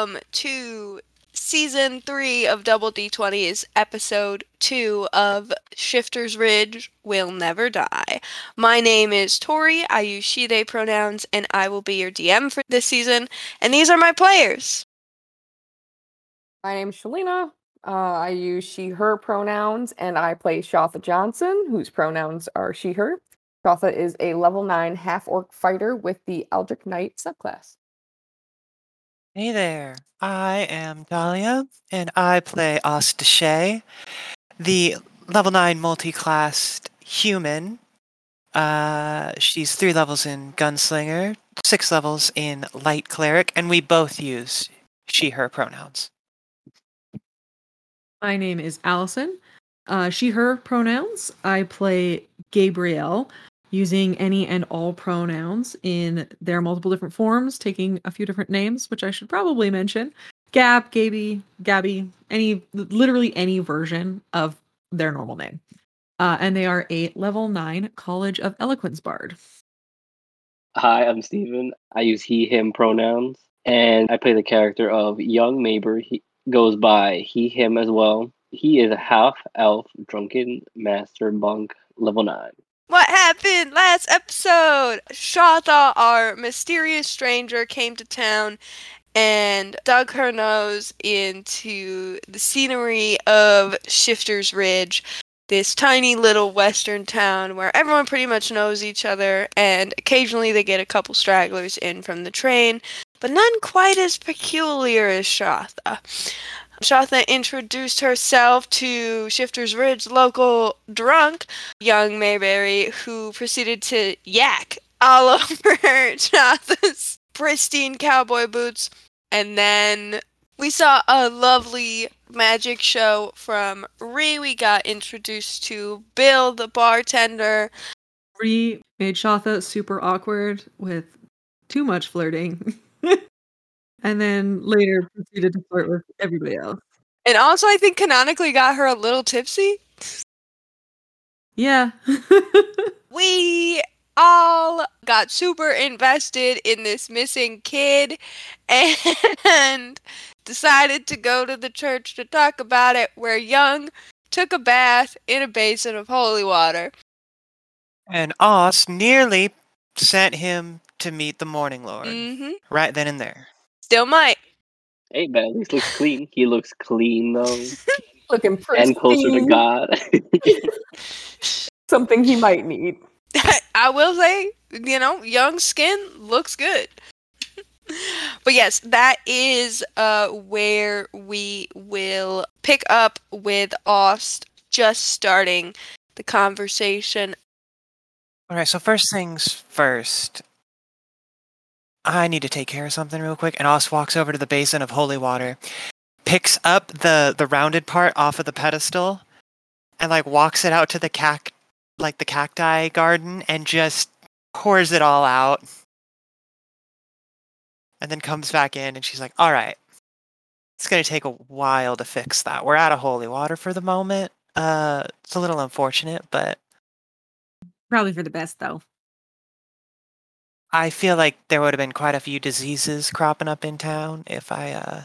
welcome to season three of Double D20's episode two of Shifter's Ridge Will Never Die. My name is Tori. I use she, they pronouns, and I will be your DM for this season. And these are my players. My name's Shalina. Uh, I use she, her pronouns, and I play Shautha Johnson, whose pronouns are she, her. Shautha is a level 9 half orc fighter with the Eldritch Knight subclass. Hey there, I am Dahlia, and I play Osteshay, the level 9 multi-classed human. Uh, she's three levels in Gunslinger, six levels in Light Cleric, and we both use she, her pronouns. My name is Allison. Uh, she, her pronouns. I play Gaberielle using any and all pronouns in their multiple different forms, taking a few different names, which I should probably mention. Gab, Gaby, Gabby, any literally any version of their normal name. Uh, and they are a level nine College of Eloquence bard. Hi, I'm Steven. I use he, him pronouns, and I play the character of Young Maber. He goes by he, him as well. He is a half elf, drunken master monk, level 9. What happened last episode? Shautha, our mysterious stranger, came to town and dug her nose into the scenery of Shifter's Ridge, this tiny little western town where everyone pretty much knows each other, and occasionally they get a couple stragglers in from the train, but none quite as peculiar as Shautha. Shautha introduced herself to Shifter's Ridge local drunk, young Mayberry, who proceeded to yak all over Shautha's pristine cowboy boots. And then we saw a lovely magic show from Ree. We got introduced to Bill, the bartender. Ree made Shautha super awkward with too much flirting. and then later proceeded to flirt with everybody else. And also, I think canonically got her a little tipsy. Yeah. we all got super invested in this missing kid and decided to go to the church to talk about it, where Young took a bath in a basin of holy water. And Oz nearly sent him to meet the Morning Lord hmm right then and there. Still might. Hey, man, at least looks clean. He looks clean, though, Looking pristine. and closer to God. Something he might need. I will say, you know, young skin looks good. but yes, that is uh where we will pick up with Aust just starting the conversation. All right, so first things first. I need to take care of something real quick. And Oz walks over to the basin of holy water, picks up the the rounded part off of the pedestal, and like walks it out to the cac like the cacti garden and just pours it all out. And then comes back in and she's like, "All right. It's going to take a while to fix that. We're out of holy water for the moment. Uh it's a little unfortunate, but Probably for the best, though. I feel like there would have been quite a few diseases cropping up in town if I uh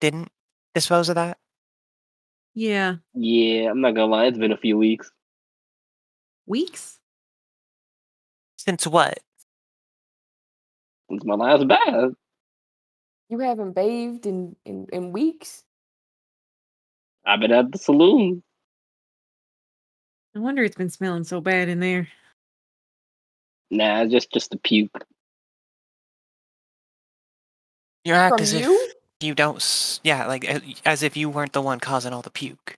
didn't dispose of that. Yeah. yeah, I'm not gonna lie, it's been a few weeks. Weeks? Since what? Since my last bath. You haven't bathed in, in, in weeks? I've been at the saloon. No wonder it's been smelling so bad in there. Nah, just just the puke. You act From as you? if you don't. s- Yeah, like a- as if you weren't the one causing all the puke.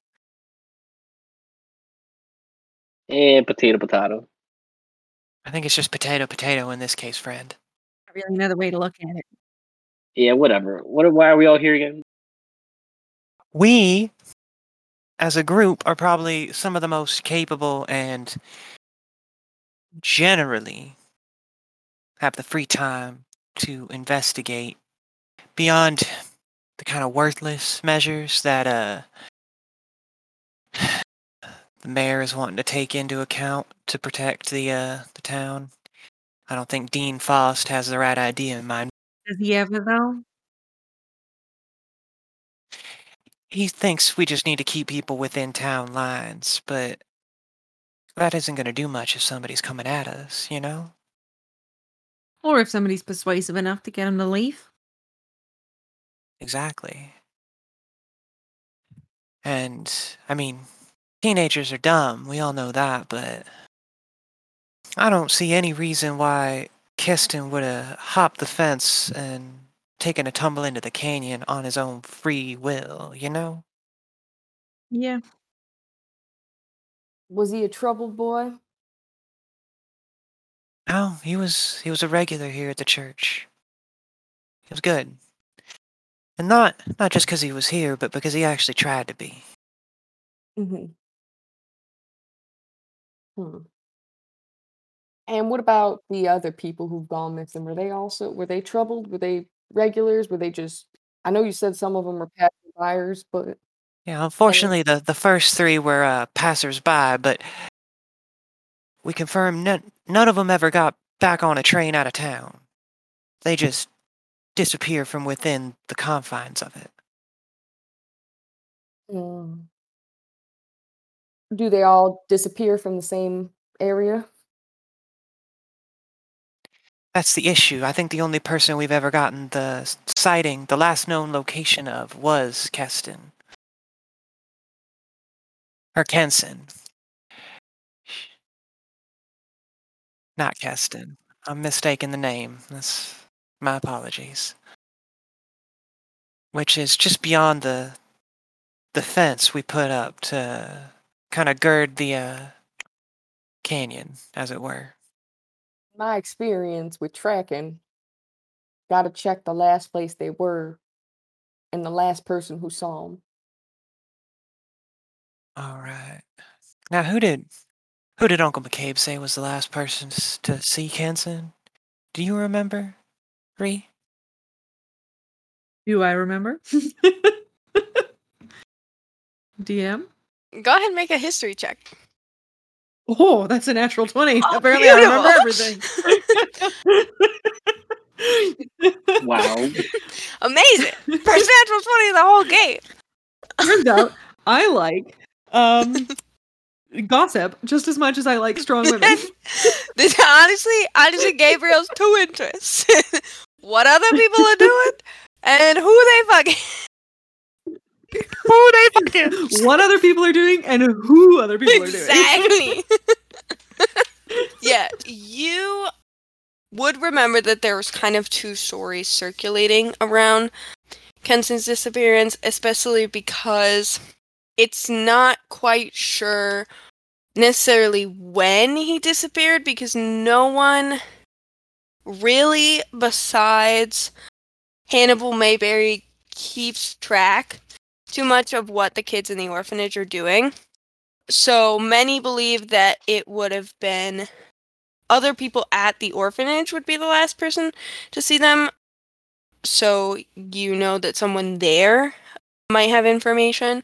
And potato, potato. I think it's just potato, potato in this case, friend. Not really another way to look at it. Yeah, whatever. What? Why are we all here again? We, as a group, are probably some of the most capable and generally have the free time to investigate beyond the kind of worthless measures that uh, the mayor is wanting to take into account to protect the uh, the town. I don't think Dean Faust has the right idea in mind. Does he ever though? He thinks we just need to keep people within town lines, but that isn't going to do much if somebody's coming at us, you know? Or if somebody's persuasive enough to get him to leave. Exactly. And, I mean, teenagers are dumb. We all know that, but I don't see any reason why Keston would have hopped the fence and taken a tumble into the canyon on his own free will, you know? Yeah. Was he a troubled boy? No, he was he was a regular here at the church. He was good. And not not just because he was here, but because he actually tried to be. Mm-hmm. Hmm. And what about the other people who've gone missing? Were they also were they troubled? Were they regulars? Were they just? I know you said some of them were buyers, but Yeah, unfortunately, the, the first three were uh, passers-by, but we confirmed none, none of them ever got back on a train out of town. They just disappear from within the confines of it. Mm. do they all disappear from the same area? That's the issue. I think the only person we've ever gotten the sighting, the last known location of, was Keston. Or. Not Keston. I'm mistaken the name. That's my apologies. Which is just beyond the the fence we put up to kind of gird the uh, canyon, as it were. My experience with tracking, got to check the last place they were and the last person who saw them. All right. Now, who did who did Uncle McCabe say was the last person to see Kenson? Do you remember, Ree? Do I remember? DM? Go ahead and make a history check. Oh, that's a natural 20. Oh, Apparently, I remember everything. Wow. Amazing. First natural 20 of the whole game. Turns out I like um, gossip just as much as I like strong women. this honestly, honestly, Gaberielle's two interests: what other people are doing, and who they fucking. Who they fucking? what other people are doing and who other people are doing. exactly. yeah, you would remember that there was kind of two stories circulating around Kenson's disappearance, especially because it's not quite sure necessarily when he disappeared because no one really besides Hannibal Mayberry keeps track too much of what the kids in the orphanage are doing. So many believe that it would have been other people at the orphanage would be the last person to see them. So you know that someone there might have information.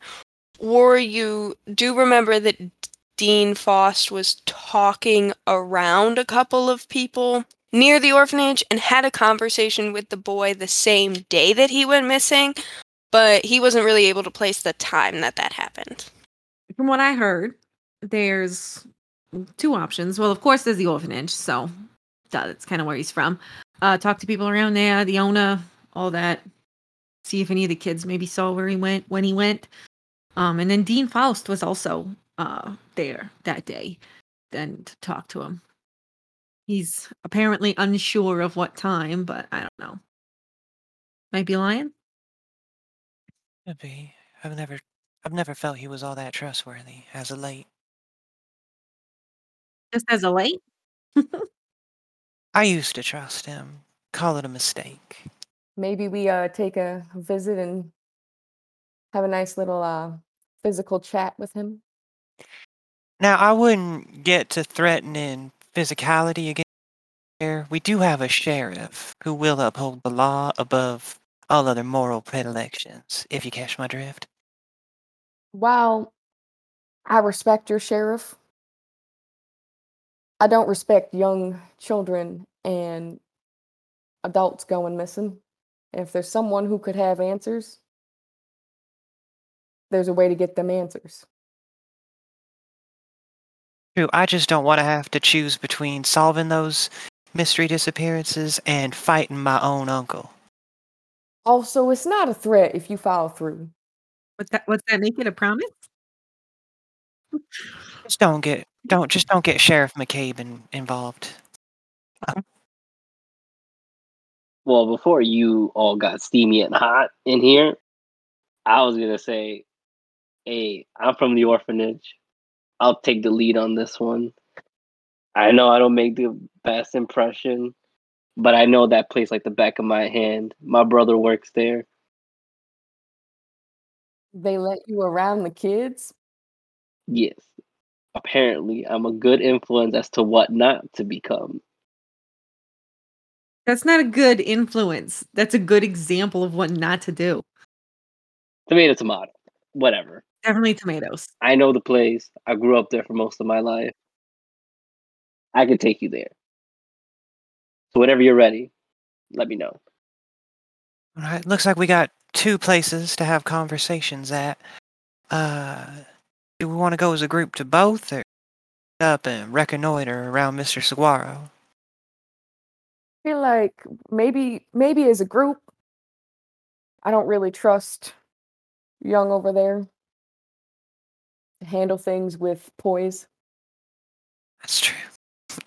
Or you do remember that Dean Faust was talking around a couple of people near the orphanage and had a conversation with the boy the same day that he went missing, but he wasn't really able to place the time that that happened. From what I heard, there's two options. Well, of course, there's the orphanage, so that's kind of where he's from. Uh, talk to people around there, the owner, all that. See if any of the kids maybe saw where he went when he went. Um, and then Dean Faust was also uh there that day, then to talk to him. He's apparently unsure of what time, but I don't know. Might be lying. Could be. I've never, I've never felt he was all that trustworthy as of late. Just as a late. I used to trust him. Call it a mistake. Maybe we uh take a visit and have a nice little uh physical chat with him. Now, I wouldn't get to threatening physicality again. Here, we do have a sheriff who will uphold the law above all other moral predilections, if you catch my drift. While I respect your sheriff, I don't respect young children and adults going missing. If there's someone who could have answers, there's a way to get them answers. True. I just don't want to have to choose between solving those mystery disappearances and fighting my own uncle. Also, it's not a threat if you follow through. What's that? What's that? Make it a promise? Just don't get don't just don't get Sheriff McCabe in, involved. Well, before you all got steamy and hot in here, I was gonna say, hey, I'm from the orphanage. I'll take the lead on this one. I know I don't make the best impression, but I know that place like the back of my hand. My brother works there. They let you around the kids. Yes. Apparently, I'm a good influence as to what not to become. That's not a good influence. That's a good example of what not to do. Tomato, tomato, whatever. Definitely tomatoes. I know the place. I grew up there for most of my life. I can take you there. So whenever you're ready, let me know. All right. Looks like we got two places to have conversations at. Uh, do we want to go as a group to both, or up and reconnoiter around Mister Saguaro? I feel like maybe maybe as a group. I don't really trust Young over there to handle things with poise. That's true.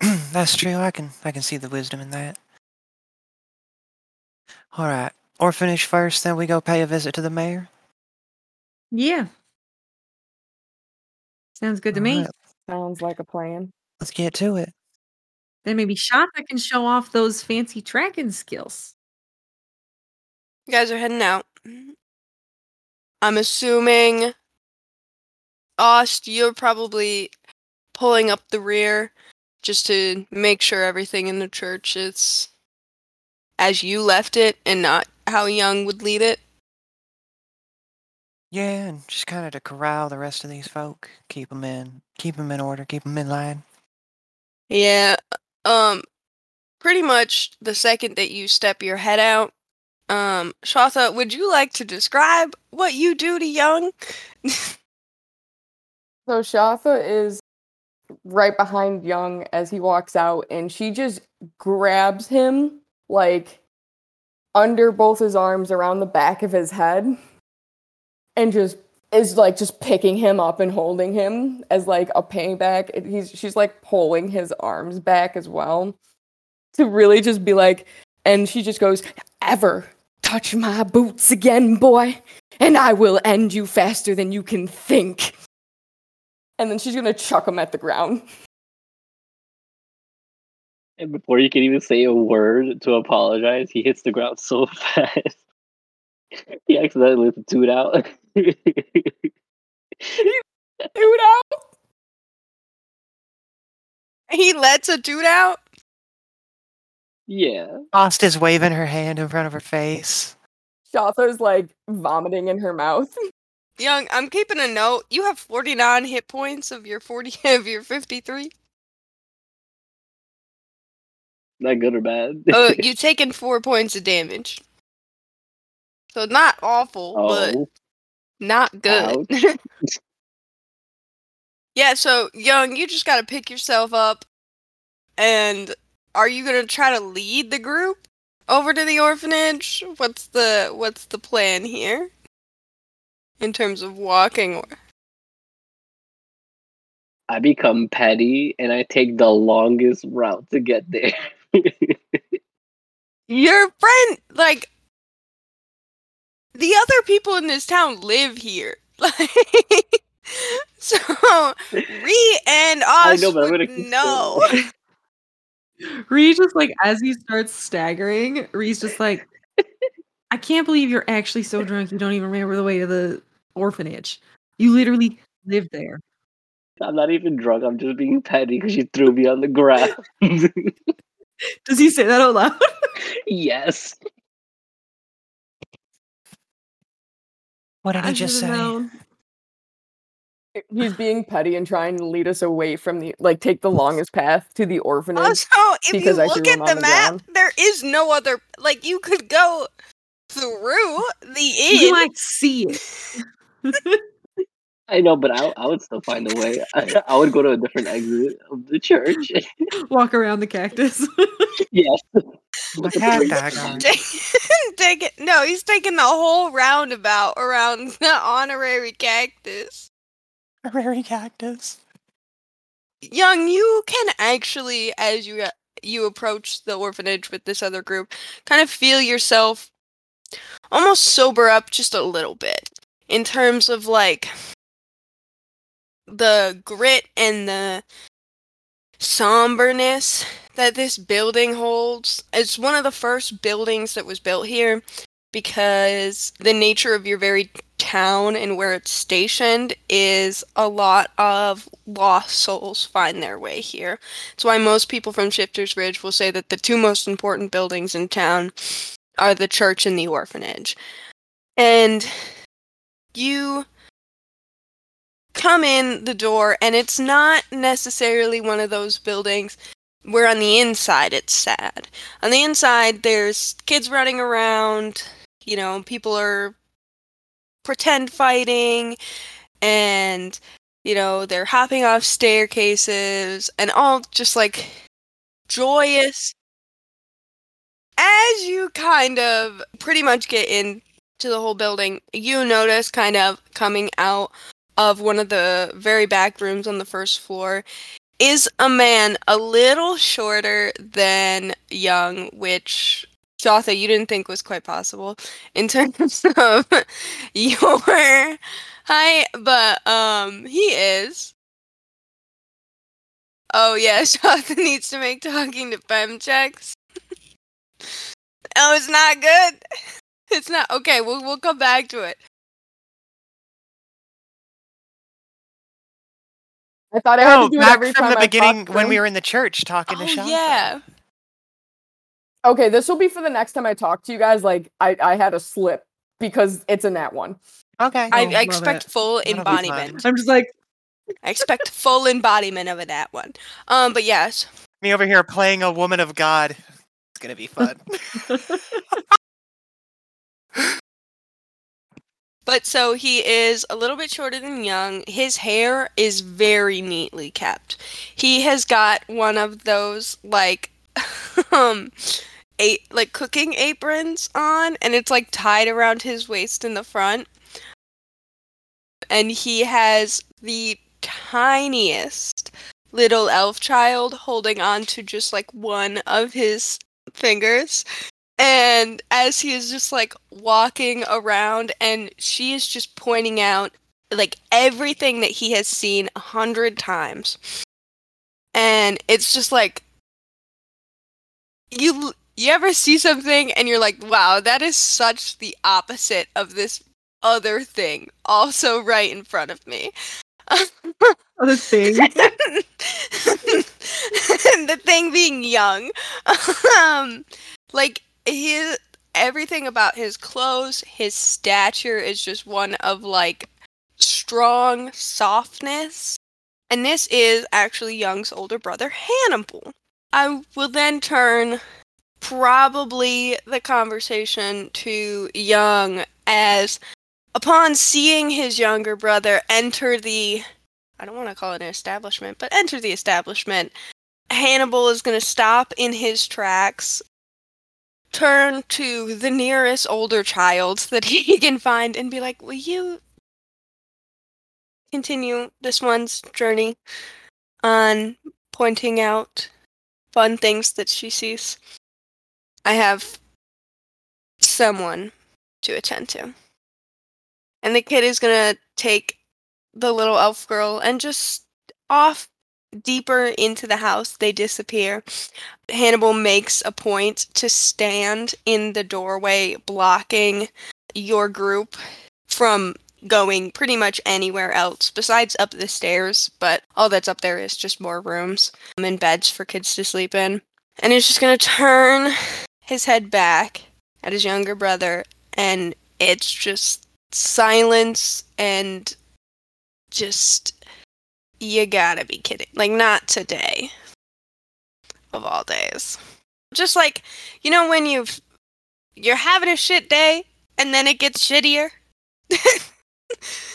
That's true. I can I can see the wisdom in that. All right. Orphanage first, then we go pay a visit to the mayor. Yeah. Sounds good to All me. right, Sounds like a plan. let's get to it. Then maybe Shaka can show off those fancy tracking skills. You guys are heading out. I'm assuming Aust, you're probably pulling up the rear just to make sure everything in the church is as you left it and not how Young would lead it. Yeah, and just kind of to corral the rest of these folk, keep them in, keep them in order, keep them in line. Yeah. Um pretty much the second that you step your head out, um Shautha, would you like to describe what you do to Young? So Shautha is right behind Young as he walks out, and she just grabs him like under both his arms around the back of his head and just is like just picking him up and holding him as like a payback. He's she's like pulling his arms back as well to really just be like, and she just goes, "Ever touch my boots again, boy, and I will end you faster than you can think." And then she's gonna chuck him at the ground. And before you can even say a word to apologize, he hits the ground so fast. he accidentally lets the toot out. Dude out! he lets a dude out. yeah. Aust is waving her hand in front of her face. Shautha's like vomiting in her mouth. Young, I'm keeping a note. You have 49 hit points of your 40 of your 53. Not good or bad. Uh, oh, you've taken four points of damage. So not awful, but oh. not good. yeah, so young, you just gotta pick yourself up and are you gonna try to lead the group over to the orphanage? What's the what's the plan here? In terms of walking or I become petty and I take the longest route to get there. your friend like the other people in this town live here. Like so Ree and I Osh know, but I'm would gonna keep know. going. Ree just like as he starts staggering, Ree's just like, I can't believe you're actually so drunk you don't even remember the way to the orphanage. You literally live there. I'm not even drunk. I'm just being petty because you threw me on the ground. Does he say that out loud? yes. What did I he just say? known. He's being petty and trying to lead us away from the like take the longest path to the orphanage. Also, if because you I look threw at the on the map, ground. there is no other. Like you could go through the You inn. can like see it. I know, but I, I would still find a way. I, I would go to a different exit of the church. Walk around the cactus. yes. Look at. Take it. No, he's taking the whole roundabout around the honorary cactus. Honorary cactus. Young, you can actually, as you you approach the orphanage with this other group, kind of feel yourself almost sober up just a little bit in terms of like the grit and the somberness that this building holds. It's one of the first buildings that was built here because the nature of your very town and where it's stationed is a lot of lost souls find their way here. That's why most people from Shifters Ridge will say that the two most important buildings in town are the church and the orphanage. And you come in the door and it's not necessarily one of those buildings where on the inside it's sad. On the inside there's kids running around, you know, people are pretend fighting and you know, they're hopping off staircases and all just like joyous as you kind of pretty much get into the whole building, you notice kind of coming out of one of the very back rooms on the first floor is a man a little shorter than young, which Jotha you didn't think was quite possible in terms of your height, but um he is. Oh yeah, Jotha needs to make talking to fem checks. oh, it's not good. It's not okay. We'll we'll come back to it. I thought I had Oh, to do it back every from time the I beginning talked when we were in the church talking to Sean. Yeah. Okay, this will be for the next time I talk to you guys. Like I, I had a slip because it's in that one. Okay. I, Oh, I expect it. full That'll embodiment. I'm just like, I expect full embodiment of that one. Um, but yes, Me over here playing a woman of God. It's gonna be fun. but so he is a little bit shorter than young. His hair is very neatly kept. He has got one of those like um eight like cooking aprons on and it's like tied around his waist in the front. And he has the tiniest little elf child holding on to just like one of his fingers. And as he is just like walking around, and she is just pointing out like everything that he has seen a hundred times. And it's just like you you ever see something and you're like, wow, that is such the opposite of this other thing also right in front of me. other thing. the thing being young. um, like his everything about his clothes, his stature is just one of like strong softness. And this is actually Young's older brother, Hannibal. I will then turn probably the conversation to Young as upon seeing his younger brother enter the I don't want to call it an establishment, but enter the establishment. Hannibal is going to stop in his tracks, turn to the nearest older child that he can find, and be like, Will you continue this one's journey on pointing out fun things that she sees? I have someone to attend to. And the kid is going to take the little elf girl and just off deeper into the house they disappear. Hannibal makes a point to stand in the doorway blocking your group from going pretty much anywhere else besides up the stairs but all that's up there is just more rooms and beds for kids to sleep in. And he's just to turn his head back at his younger brother and it's just silence and just you gotta be kidding like not today of all days just like you know when you've you're having a shit day and then it gets shittier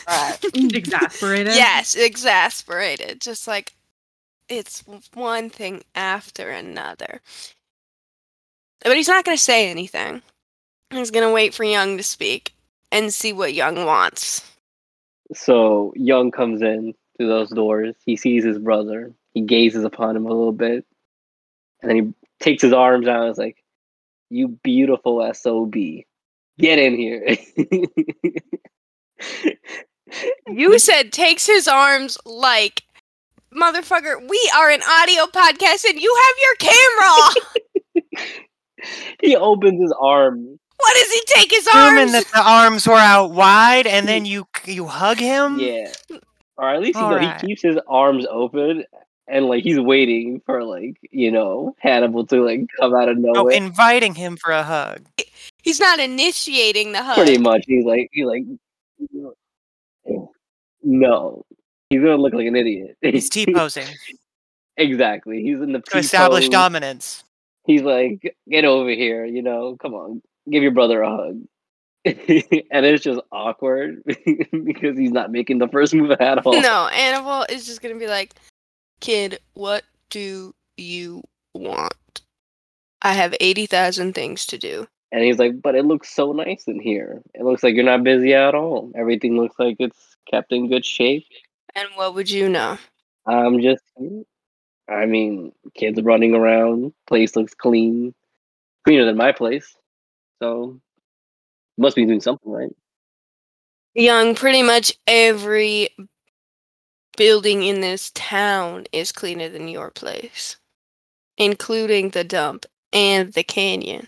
Right. Exasperated. yes, exasperated. Just like it's one thing after another. But he's not going to say anything. He's going to wait for Young to speak and see what Young wants. So Young comes in through those doors. He sees his brother. He gazes upon him a little bit, and then he takes his arms out and is like, "You beautiful sob, get in here." You said takes his arms like motherfucker, we are an audio podcast and you have your camera. he opens his arms. what does he take his Assuming arms? that the arms were out wide, and then you you hug him. Yeah, or at least you know, right. he keeps his arms open. And like he's waiting for like you know Hannibal to like come out of Oh, nowhere. inviting him for a hug. He's not initiating the hug. Pretty much, he's like he like no, he's gonna look like an idiot. He's T posing exactly. He's in the to establish T-pose. dominance. He's like, get over here, you know, come on, give your brother a hug. and it's just awkward because he's not making the first move at all. No, Hannibal is just gonna be like, kid, what do you want? I have 80,000 things to do. And he's like, but it looks so nice in here. It looks like you're not busy at all. Everything looks like it's kept in good shape. And what would you know? I'm just, I mean, kids running around. Place looks clean, cleaner than my place. So, must be doing something right. Young, pretty much every building in this town is cleaner than your place, including the dump and the canyon.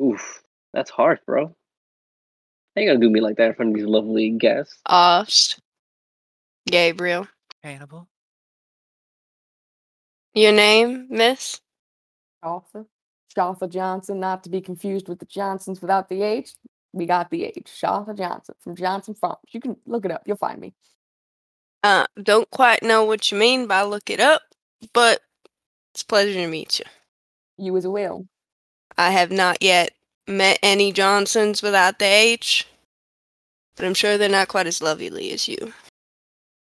Oof, that's harsh, bro. How you gonna do me like that in front of these lovely guests? Aust. Gaberielle. Hannibal. Your name, miss? Shautha. Shautha Johnson, not to be confused with the Johnsons without the H. We got the H. Shautha Johnson from Johnson Farms. You can look it up. You'll find me. Uh, don't quite know what you mean by look it up, but it's a pleasure to meet you. You as well. I have not yet met any Johnsons without the H, but I'm sure they're not quite as lovely as you.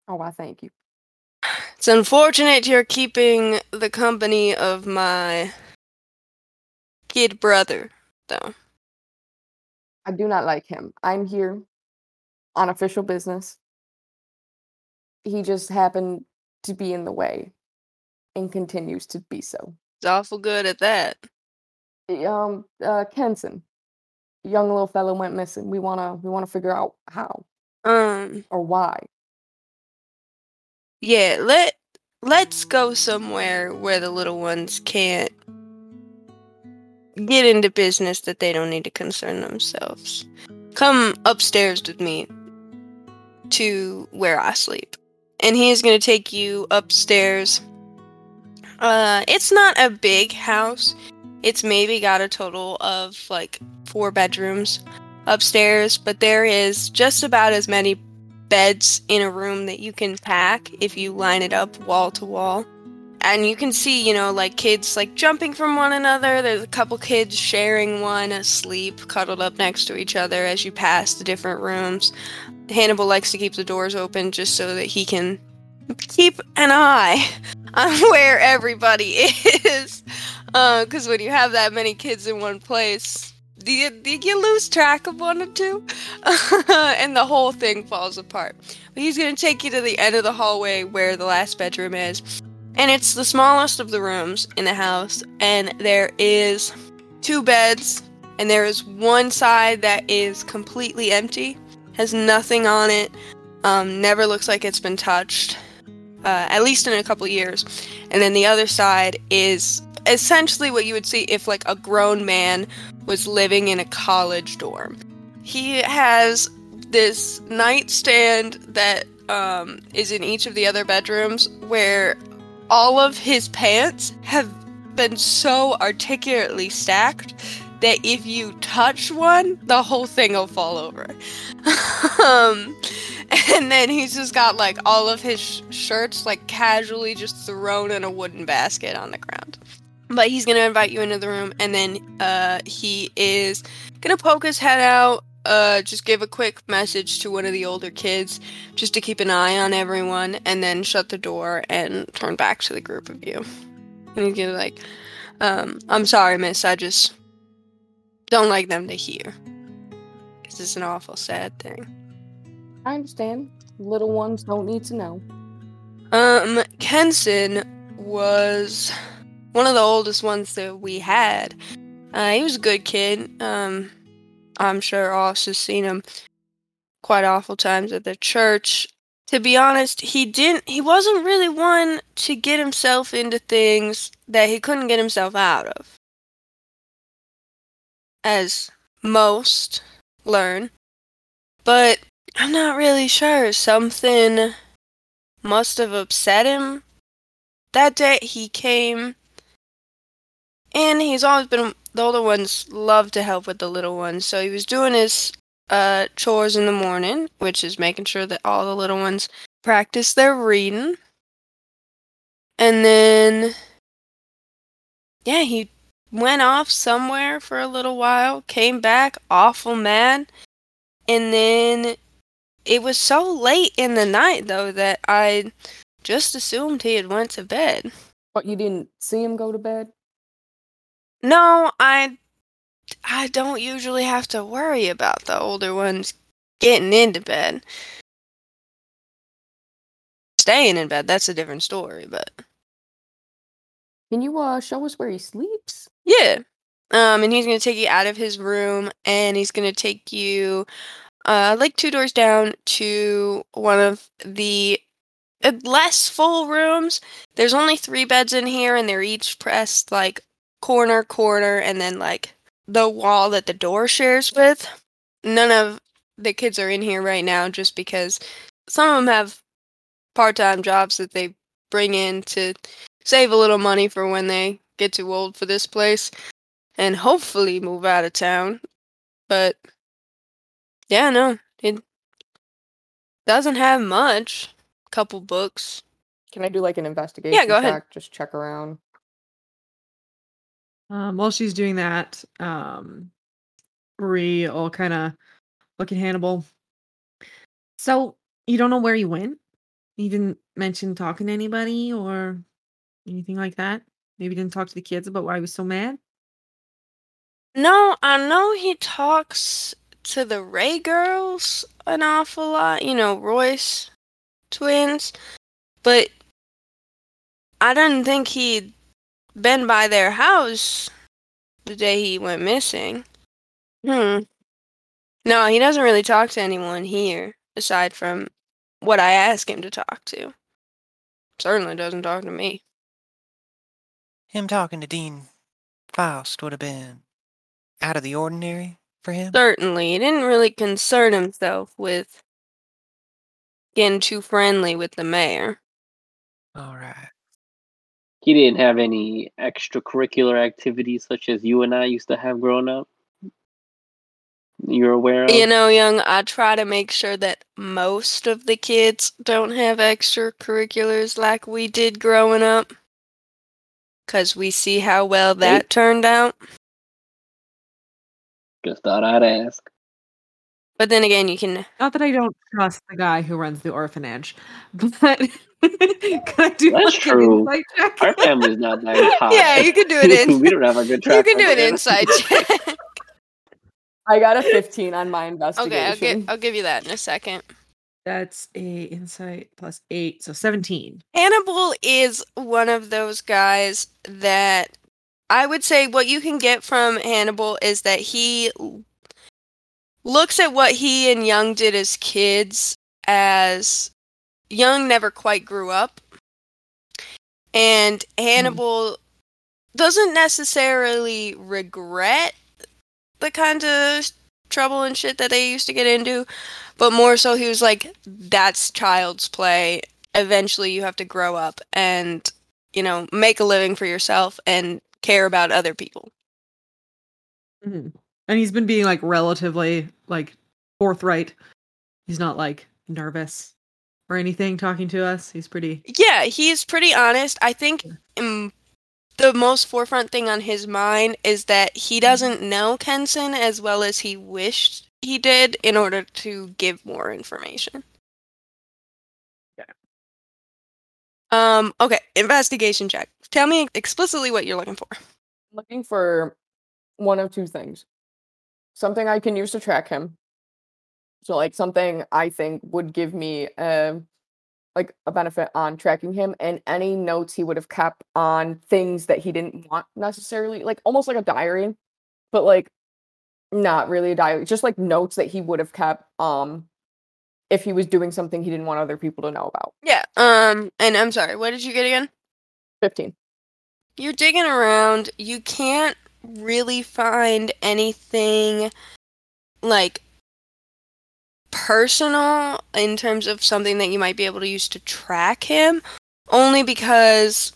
Oh, I thank you. It's unfortunate you're keeping the company of my kid brother, though. I do not like him. I'm here on official business. He just happened to be in the way and continues to be so. He's awful good at that. Um, uh, Kenson, young little fellow went missing. We wanna we wanna figure out how Um, or why. yeah, let let's go somewhere where the little ones can't get into business that they don't need to concern themselves. Come upstairs with me to where I sleep. And he is going to take you upstairs. Uh it's not a big house. It's maybe got a total of like four bedrooms upstairs, but there is just about as many beds in a room that you can pack if you line it up wall to wall. And you can see, you know, like kids like jumping from one another. There's a couple kids sharing one asleep, cuddled up next to each other as you pass the different rooms. Hannibal likes to keep the doors open just so that he can keep an eye on where everybody is. Uh, because when you have that many kids in one place, do you, you lose track of one or two? and the whole thing falls apart. But he's going to take you to the end of the hallway where the last bedroom is. And it's the smallest of the rooms in the house. And there is two beds. And there is one side that is completely empty, has nothing on it, um, never looks like it's been touched, uh, at least in a couple years. And then the other side is essentially what you would see if, like, a grown man was living in a college dorm. He has this nightstand that um, is in each of the other bedrooms where all of his pants have been so articulately stacked that if you touch one, the whole thing will fall over. um, and then he's just got like all of his sh- shirts like casually just thrown in a wooden basket on the ground. But he's gonna invite you into the room, and then uh, he is gonna poke his head out uh, just give a quick message to one of the older kids just to keep an eye on everyone and then shut the door and turn back to the group of you. And he's gonna like, um, I'm sorry, miss, I just don't like them to hear. Because it's an awful sad thing. I understand. Little ones don't need to know. Um, Kenson was one of the oldest ones that we had. Uh, he was a good kid. Um, I'm sure has seen him quite awful times at the church. To be honest, he didn't. He wasn't really one to get himself into things that he couldn't get himself out of, as most learn. But I'm not really sure. Something must have upset him that day. He came, and he's always been the older ones love to help with the little ones. So he was doing his uh, chores in the morning, which is making sure that all the little ones practice their reading. And then, yeah, he went off somewhere for a little while, came back awful mad, and then it was so late in the night though that I just assumed he had went to bed. But you didn't see him go to bed? No, I I don't usually have to worry about the older ones getting into bed. Staying in bed, that's a different story, but Can you uh show us where he sleeps? yeah. Um and he's going to take you out of his room and he's going to take you uh like two doors down to one of the uh, less full rooms. There's only 3 beds in here and they're each pressed like corner corner and then like the wall that the door shares with. None of the kids are in here right now just because some of them have part-time jobs that they bring in to save a little money for when they get too old for this place and hopefully move out of town. But yeah, no, it doesn't have much. A couple books. Can I do like an investigation? Yeah, go ahead. check? Just check around. Um, while she's doing that, um, Bree will kind of look at Hannibal. So you don't know where you went? You didn't mention talking to anybody or anything like that? Maybe didn't talk to the kids about why he was so mad? No, I know he talks to the Ray girls an awful lot, you know, Royce twins, but I didn't think he'd been by their house the day he went missing. Hmm. No, he doesn't really talk to anyone here aside from what I ask him to talk to. Certainly doesn't talk to me. Him talking to Dean Faust would have been out of the ordinary for him. Certainly, he didn't really concern himself with getting too friendly with the mayor. All right. He didn't have any extracurricular activities such as you and I used to have growing up. You're aware of? You know, young, I try to make sure that most of the kids don't have extracurriculars like we did growing up. Because we see how well that turned out. Just thought I'd ask. But then again, you can. Not that I don't trust the guy who runs the orphanage, but can I do That's like an true. check? Our family's not that high. Yeah, you can do it in. we don't have a good track You can do record. an inside check. I got a 15 on my investigation. okay, I'll, gi- I'll give you that in a second. That's a insight plus eight, so seventeen. Hannibal is one of those guys that I would say what you can get from Hannibal is that he l- looks at what he and Young did as kids as Young never quite grew up. And Hannibal doesn't necessarily regret the kind of trouble and shit that they used to get into, but more so he was like, that's child's play. Eventually you have to grow up and, you know, make a living for yourself and care about other people. Mhm. And he's been being like relatively like forthright. He's not like nervous or anything talking to us. He's pretty Yeah, he's pretty honest. I think um, the most forefront thing on his mind is that he doesn't know Kenson as well as he wished he did in order to give more information. Okay. Um, okay, investigation check. Tell me explicitly what you're looking for. looking for one of two things. Something I can use to track him. So like something I think would give me a like a benefit on tracking him and any notes he would have kept on things that he didn't want necessarily, like almost like a diary, but like not really a diary, just like notes that he would have kept um if he was doing something he didn't want other people to know about. Yeah. Um, and I'm sorry, what did you get again? 15. You're digging around. You can't really find anything like personal in terms of something that you might be able to use to track him only because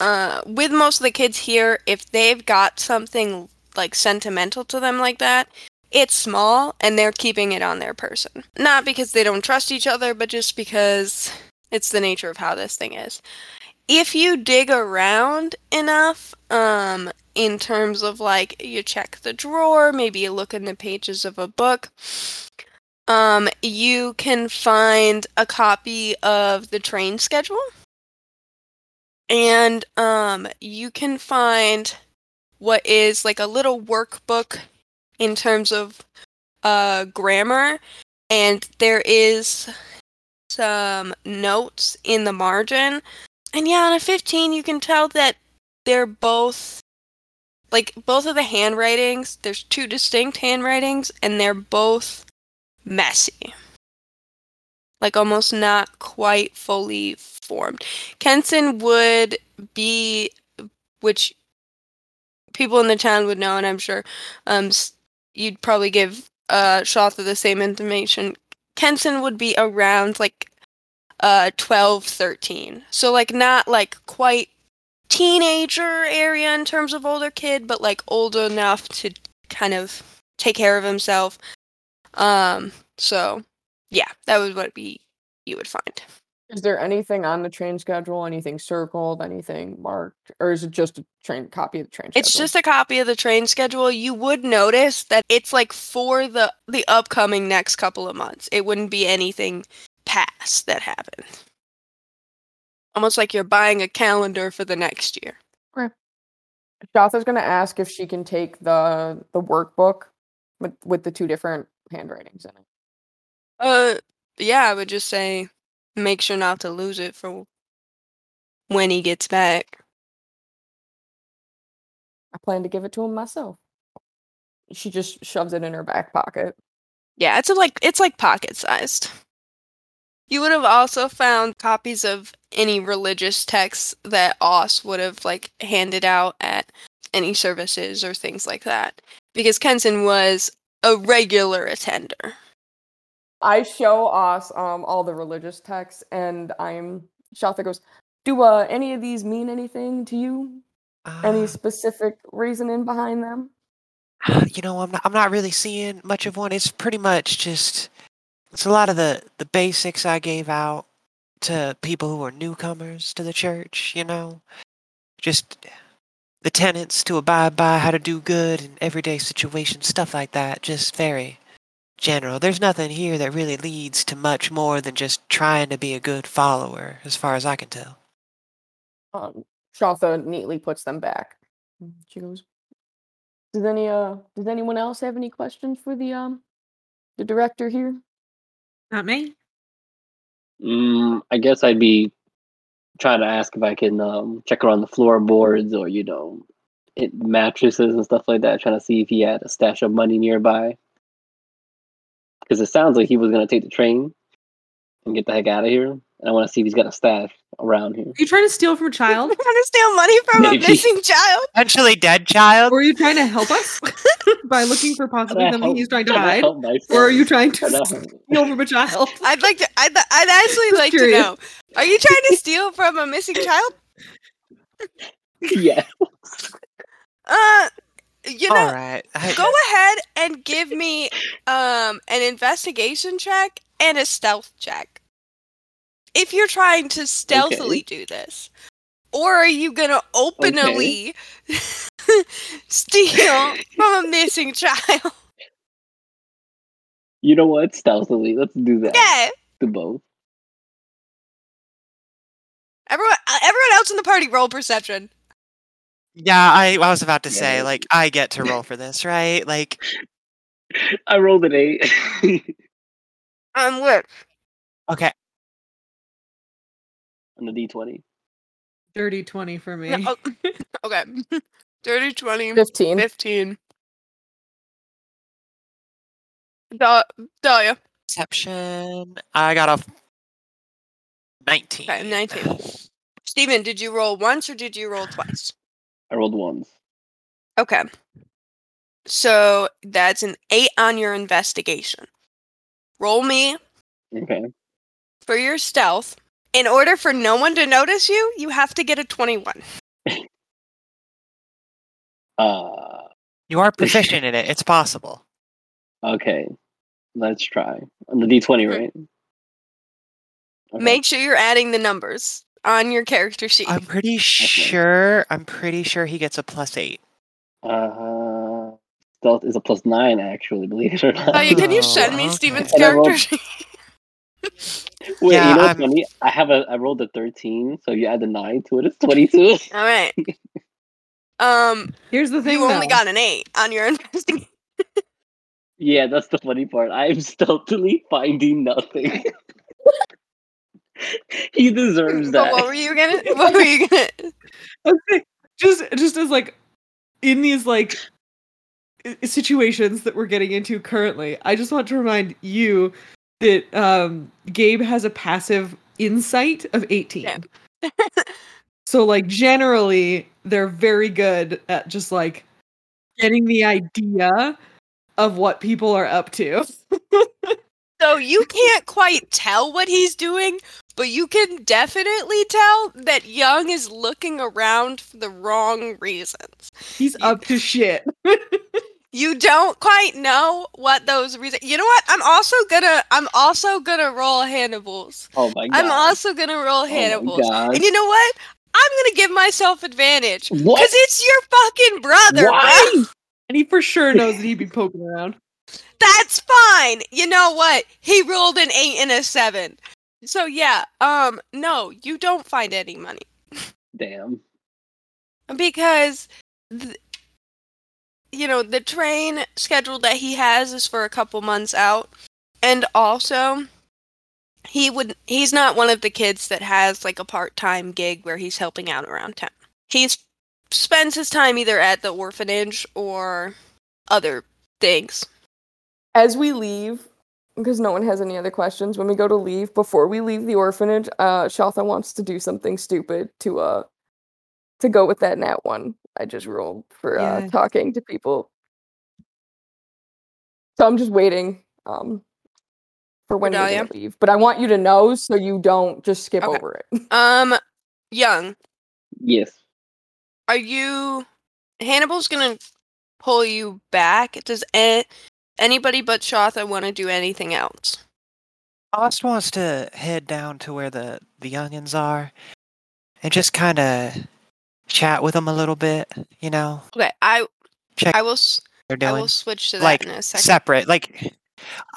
uh with most of the kids here if they've got something like sentimental to them like that it's small and they're keeping it on their person. Not because they don't trust each other but just because it's the nature of how this thing is if you dig around enough um in terms of like you check the drawer maybe you look in the pages of a book um you can find a copy of the train schedule. And um you can find what is like a little workbook in terms of uh grammar and there is some notes in the margin and yeah, on a 15, you can tell that they're both like both of the handwritings, there's two distinct handwritings and they're both messy. Like almost not quite fully formed. Kenson would be which people in the town would know and I'm sure um you'd probably give uh Shautha the same information. Kenson would be around like uh 12 13 so like not like quite teenager area in terms of older kid but like old enough to kind of take care of himself um so yeah that was what be you would find Is there anything on the train schedule? Anything circled? Anything marked? Or is it just a train copy of the train schedule? it's just a copy of the train schedule you would notice that it's like for the the upcoming next couple of months it wouldn't be anything past that happened almost like you're buying a calendar for the next year Shautha's gonna ask if she can take the the workbook with with the two different handwritings in it. Uh, yeah, I would just say make sure not to lose it for when he gets back. I plan to give it to him myself. She just shoves it in her back pocket. Yeah, it's like it's like pocket sized. You would have also found copies of any religious texts that Aust would have like handed out at any services or things like that, because Kenson was a regular attender. I show Aust um all the religious texts, and I'm Shautha goes, "Do uh, any of these mean anything to you? Any Uh, specific reasoning behind them?" you know, I'm not, I'm not really seeing much of one. It's pretty much just it's a lot of the the basics I gave out to people who are newcomers to the church. You know, just the tenets to abide by, how to do good in everyday situations, stuff like that. Just very general. There's nothing here that really leads to much more than just trying to be a good follower, as far as I can tell. Um, neatly puts them back. She goes, "Does any uh, does anyone else have any questions for the um, the director here?" Not me. Mm, I guess I'd be trying to ask if I can um, check around the floorboards or you know, it, mattresses and stuff like that, trying to see if he had a stash of money nearby. Because it sounds like he was gonna take the train and get the heck out of here. And I want to see if he's got a stash around here. Are you trying to steal from a child? Trying to steal money from a missing child. Potentially dead child. or are you trying to help us by looking for possibly something help- he's trying to hide? Or are you trying to Trying to- steal from a child? I'd like to. I'd, I'd actually like to know. Are you trying to steal from a missing child? yeah. Uh, you know, All right. I- go ahead and give me um an investigation check and a stealth check. If you're trying to stealthily do this. or are you gonna openly steal from a missing child? You know what? Stealthily. Let's do that. Yeah. Do both. Everyone, uh, everyone else in the party roll perception. Yeah, I, I was about to Yeah, say, like, I get to roll for this, right? Like, I rolled an eight. I'm lit. okay, on the D twenty. Dirty 20 for me. No, oh, okay. Dirty 20, 15. 15. Da- Dahlia. perception. I got a 19. Okay, 19. Steven, did you roll once or did you roll twice? I rolled once. Okay. So that's an 8 on your investigation. Roll me Okay. for your stealth. In order for no one to notice you, you have to get a 21. Uh You are proficient in it. It's possible. okay. Let's try. On the D twenty, Mhm. right? Okay. Make sure you're adding the numbers on your character sheet. I'm pretty sure. I'm pretty sure he gets a plus eight. Uh stealth is a plus nine actually, believe it or not. Oh, you can you Oh, send me okay. Steven's And I rolled- character sheet? Wait, Yeah, you know what's funny? I have a I rolled a thirteen, so you add the nine to it, it's twenty two. All right. Um, Here's the thing. you only got an 8 on your investigation. yeah, that's the funny part. I'm stealthily finding nothing. he deserves But that. what were you gonna? What were you gonna? Okay, just just as like in these like situations that we're getting into currently i just want to remind you that um gabe has a passive insight of 18 Yeah. so like generally they're very good at just like getting the idea of what people are up to So you can't quite tell what he's doing, but you can definitely tell that Young is looking around for the wrong reasons. he's up to shit You don't quite know what those reasons. You know what? I'm also gonna. I'm also gonna roll Hannibal's. oh my god. I'm also gonna roll Oh my Hannibal's. God. and you know what? I'm gonna give myself advantage because it's your fucking brother, Why? bro. and he for sure knows that he'd be poking around That's fine. You know what? He rolled an eight and a seven. So yeah, um, no, you don't find any money Damn. because, th- you know, the train schedule that he has is for a couple months out, and also, he would he's not one of the kids that has like a part time gig where he's helping out around town. He spends his time either at the orphanage or other things. As we leave, because no one has any other questions, when we go to leave, before we leave the orphanage, uh, Shautha wants to do something stupid to uh to go with that nat one I just rolled for uh, talking to people. So I'm just waiting um for when we're gonna leave. But I want you to know so you don't just skip Okay. over it. Um, Young, Yes. are you Hannibal's gonna pull you back? Does a- anybody but Shautha want to do anything else? Aust wants to head down to where the the youngins are, and just kind of chat with them a little bit. You know, Okay, I check I will s- what I they're doing. I will switch to that like in a second. separate, like.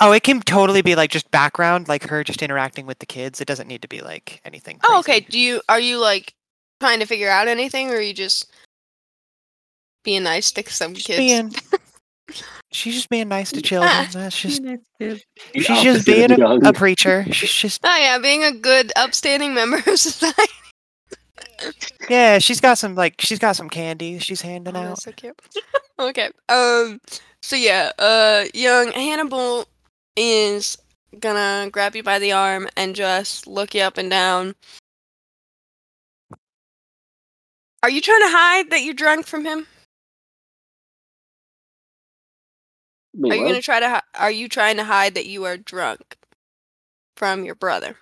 Oh, it can totally be like just background, like her just interacting with the kids. It doesn't need to be like anything. oh, okay. Do you are you like trying to figure out anything, or are you just being nice to some kids? Being, she's just being nice to children. That's just Be nice, kid. She's just being a, a preacher. She's just Oh yeah, being a good, upstanding member of society. Yeah. She's got some like she's got some candy. She's handing Oh, out. that's so cute. okay. Um. So yeah. Uh. Young Hannibal is gonna grab you by the arm and just look you up and down. Are you trying to hide that you're drunk from him? Wait, Are you what? gonna try to? Hi- are you trying to hide that you are drunk from your brother?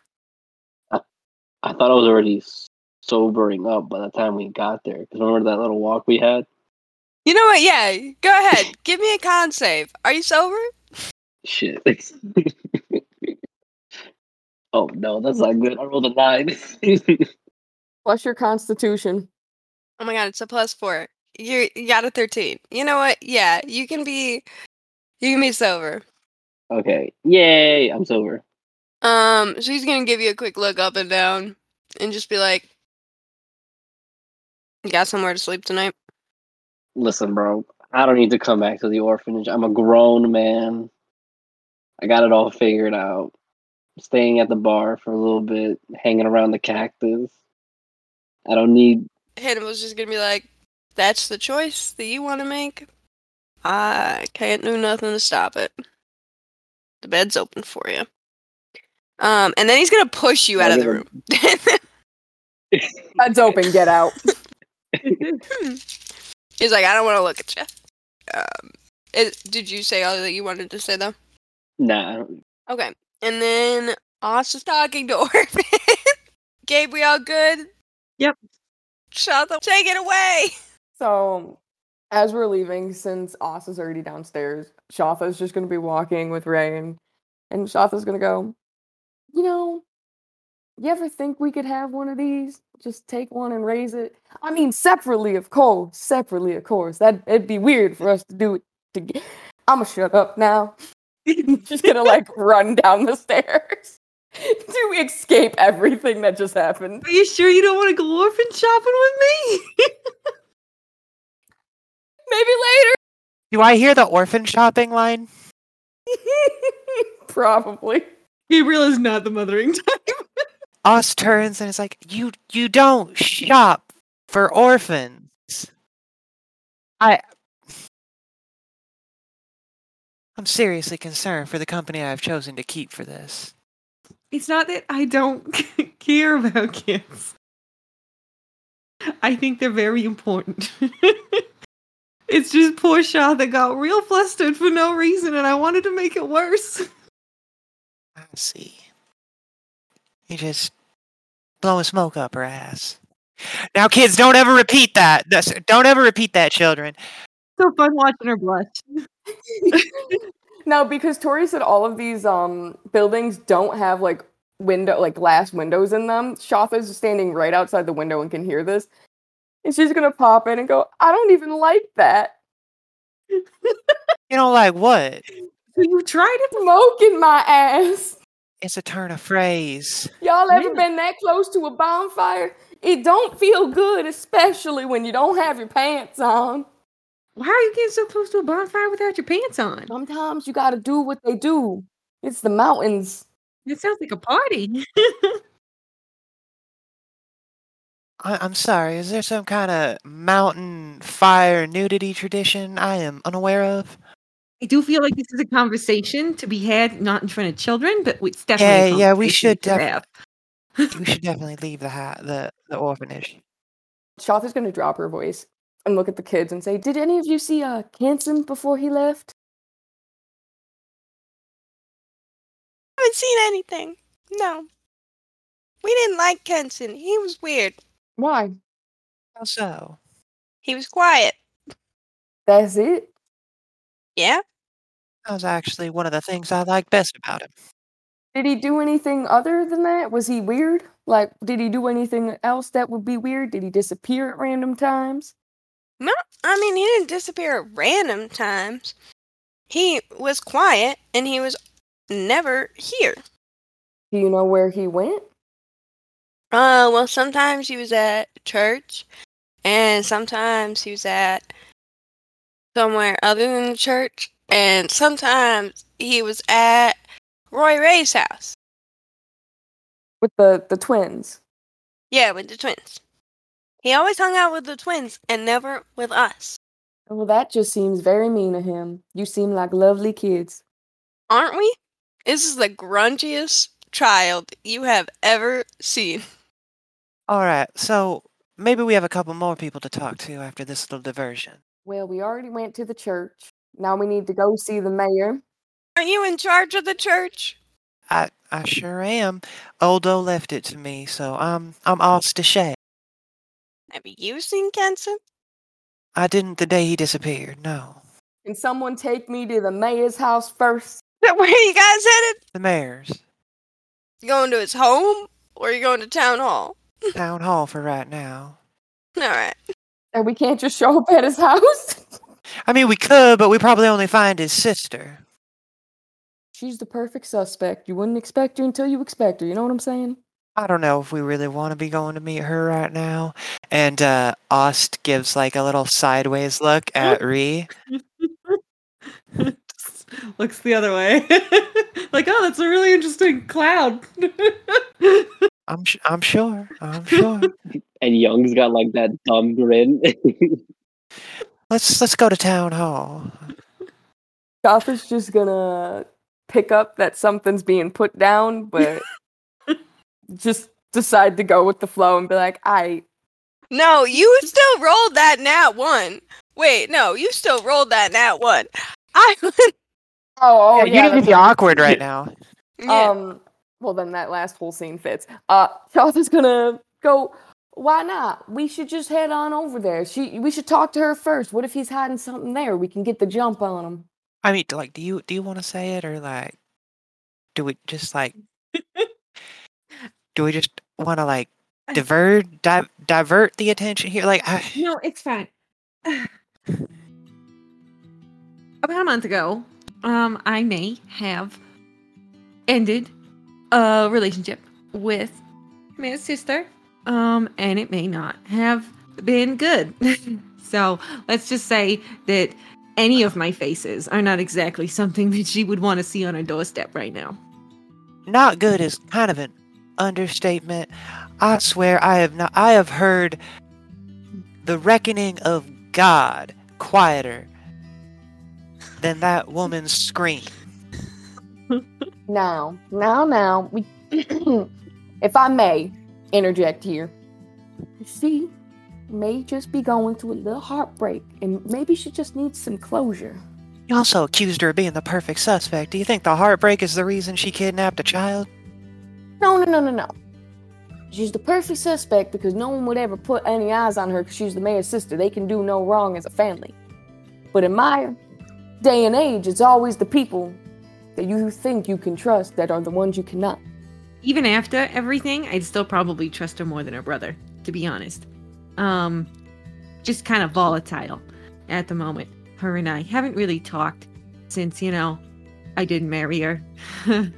I thought I was already s- sobering up by the time we got there. Because remember that little walk we had? You know what? Yeah. Go ahead. Give me a con save. Are you sober? Shit. oh no, that's not good. I rolled a nine. Plus your constitution. Oh my god, it's a plus four. You you got a thirteen. You know what? Yeah, you can be you can be sober. Okay. Yay! I'm sober. Um, she's gonna give you a quick look up and down and just be like, You got somewhere to sleep tonight? Listen, bro. I don't need to come back to the orphanage. I'm a grown man. I got it all figured out. Staying at the bar for a little bit, hanging around the cactus. I don't need. Hannibal's just gonna be like, That's the choice that you wanna make. I can't do nothing to stop it. The bed's open for you. Um, and then he's gonna push you out of the room. Heads open, get out. he's like, I don't want to look at you. Um, it, did you say all that you wanted to say though? Nah. Okay. And then Aust is talking to Orphan. Gaberielle, good? Yep. Shut the take it away. So, as we're leaving, since Aust is already downstairs, Shautha's just going to be walking with Ray, and, and Shautha's going to go, You know, you ever think we could have one of these? Just take one and raise it? I mean, separately, of course. Separately, of course. That It'd be weird for us to do it together. I'm going to shut up now. just going to like run down the stairs to escape everything that just happened. Are you sure you don't want to go orphan shopping with me? Maybe later. Do I hear the orphan shopping line? Probably. Gaberielle is not the mothering type. Us turns and is like, "You you don't shop for orphans." I I'm seriously concerned for the company I've chosen to keep for this. It's not that I don't care about kids. I think they're very important. it's just poor Shaw that got real flustered for no reason, and I wanted to make it worse. I see. You just blowing smoke up her ass. Now, kids, don't ever repeat that. That's- Don't ever repeat that, children. So fun watching her blush. now, because Tori said all of these um buildings don't have like window like glass windows in them. Shautha's standing right outside the window and can hear this. And she's gonna pop in and go, I don't even like that. You know, like what? You tried to Smoke in my ass. It's a turn of phrase. Y'all ever Yeah. been that close to a bonfire? It don't feel good, especially when you don't have your pants on. Why are you getting so close to a bonfire without your pants on? Sometimes you gotta do what they do. It's the mountains. It sounds like a party. I- I'm sorry. Is there some kind of mountain fire nudity tradition I am unaware of? I do feel like this is a conversation to be had not in front of children, but it's definitely a Yeah, yeah, we should to def- We should definitely leave the ha- the the orphanage. Shautha's gonna drop her voice and look at the kids and say, Did any of you see uh Kenson before he left? haven't seen anything. No. We didn't like Kenson. He was weird. Why? How so? He was quiet. That's it. Yeah? That was actually one of the things I liked best about him. Did he do anything other than that? Was he weird? Like, did he do anything else that would be weird? Did he disappear at random times? No, I mean, he didn't disappear at random times. He was quiet and he was never here. Do you know where he went? Uh, well, sometimes he was at church and sometimes he was at somewhere other than the church and sometimes he was at Roy Ray's house. With the the twins. Yeah, with the twins. He always hung out with the twins and never with us. Oh, well, that just seems very mean of him. You seem like lovely kids. Aren't we? This is the grungiest child you have ever seen. All right, so maybe we have a couple more people to talk to after this little diversion. Well, we already went to the church. Now we need to go see the mayor. Aren't you in charge of the church? I I sure am. Oldo left it to me, so I'm I'm off to Shay. Have you seen Kenson? I didn't the day he disappeared. No, Can someone take me to the mayor's house first? Where are you guys headed? the mayor's. You going to his home or are you going to town hall? town hall for right now. All right. And we can't just show up at his house. I mean, we could, but we probably only find his sister. She's the perfect suspect. You wouldn't expect her until you expect her. You know what I'm saying? I don't know if we really want to be going to meet her right now. And uh, Aust gives like a little sideways look at Ree. Looks the other way. like, oh, that's a really interesting cloud. I'm sh- I'm sure. I'm sure. And Young's got like that dumb grin. Let's let's go to town hall. Goth is just gonna pick up that something's being put down, but just decide to go with the flow and be like, I No, you still rolled that nat one. Wait, no, you still rolled that nat one. I oh, oh yeah, yeah, you need to be awkward right now. yeah. Um, well then that last whole scene fits. Uh, Charles is gonna go. Why not? We should just head on over there. She, we should talk to her first. What if he's hiding something there? We can get the jump on him. I mean, like, do you do you want to say it or like, do we just like, do we just want to like divert di- divert the attention here? Like, I, no, it's fine. About a month ago, um, I may have ended a relationship with my sister. Um, and it may not have been good. so let's just say that any of my faces are not exactly something that she would want to see on her doorstep right now. not good is kind of an understatement. I swear, I have not. I have heard the reckoning of God quieter than that woman's scream. Now, now, now, we, if I may interject here, she may just be going through a little heartbreak, and maybe she just needs some closure. You also accused her of being the perfect suspect. Do you think the heartbreak is the reason she kidnapped a child? No, no, no, no, no. She's the perfect suspect because no one would ever put any eyes on her because she's the mayor's sister. They can do no wrong as a family. But in my day and age, it's always the people that you think you can trust that are the ones you cannot. Even after everything, I'd still probably trust her more than her brother, to be honest. Um, just kind of volatile at the moment. Her and I haven't really talked since, you know, I didn't marry her.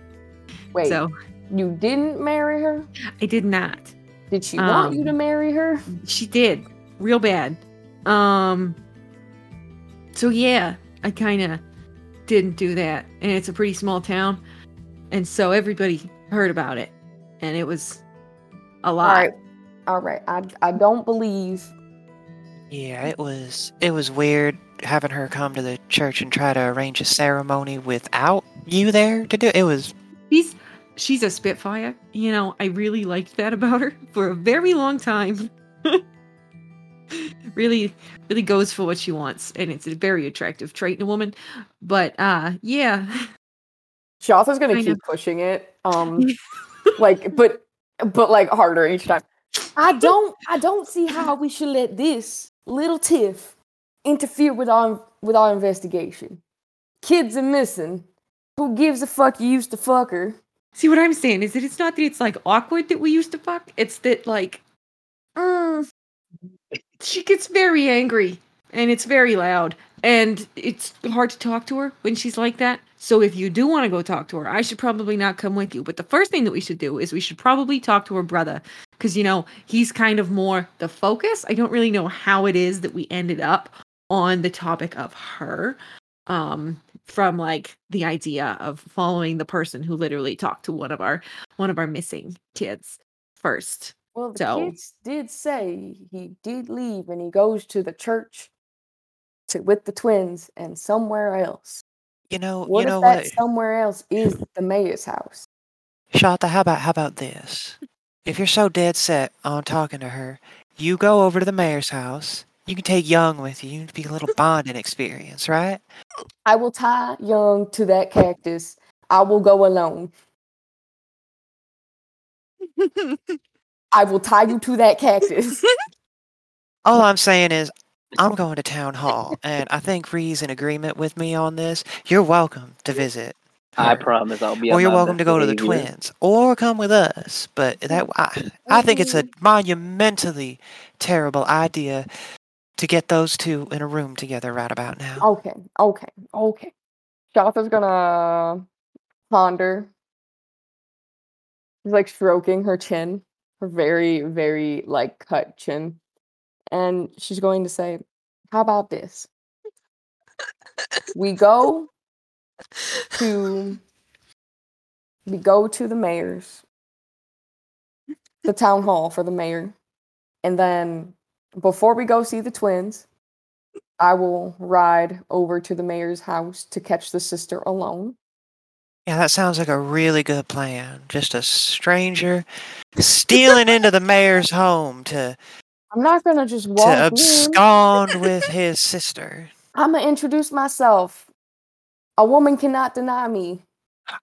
Wait, so you didn't marry her? I did not. Did she want you Um, to marry her? She did, real bad. Um, so yeah, I kind of didn't do that, and it's a pretty small town, and so everybody heard about it, and it was a lot. right, all right. I I don't believe. Yeah, it was it was weird having her come to the church and try to arrange a ceremony without you there to do it. was She's she's a spitfire. You know, I really liked that about her for a very long time. really really goes for what she wants and it's a very attractive trait in a woman. But uh yeah. Shautha's gonna Kind keep of. pushing it. Um, like, but but like harder each time. I don't I don't see how we should let this little tiff interfere with our with our investigation. Kids are missing. Who gives a fuck you used to fuck her? See what I'm saying is that it's not that it's like awkward that we used to fuck. It's that like mm, she gets very angry and it's very loud and it's hard to talk to her when she's like that. So if you do want to go talk to her, I should probably not come with you. But the first thing that we should do is we should probably talk to her brother because you know he's kind of more the focus. I don't really know how it is that we ended up on the topic of her um from like the idea of following the person who literally talked to one of our one of our missing kids first Well, the So- kids did say he did leave and he goes to the church to with the twins and somewhere else. You know What you know if that what somewhere else is the mayor's house? Shautha, how about how about this? If you're so dead set on talking to her, you go over to the mayor's house. You can take Young with you. It'd be a little bonding experience, right? I will tie Young to that cactus. I will go alone. I will tie you to that cactus. All I'm saying is, I'm going to town hall, and I think Ree's in agreement with me on this. You're welcome to visit I promise I'll be. Or you're welcome to go to the twins, or come with us. But that I, I think it's a monumentally terrible idea to get those two in a room together right about now. Okay, okay, okay. Shautha's gonna ponder. She's like stroking her chin, her very, very like cut chin. And she's going to say, How about this? We go to we go to the mayor's the town hall for the mayor. And then before we go see the twins, I will ride over to the mayor's house to catch the sister alone. Yeah, that sounds like a really good plan. Just a stranger stealing into the mayor's home to I'm not gonna just to walk in. abscond with his sister. I'm gonna introduce myself. A woman cannot deny me.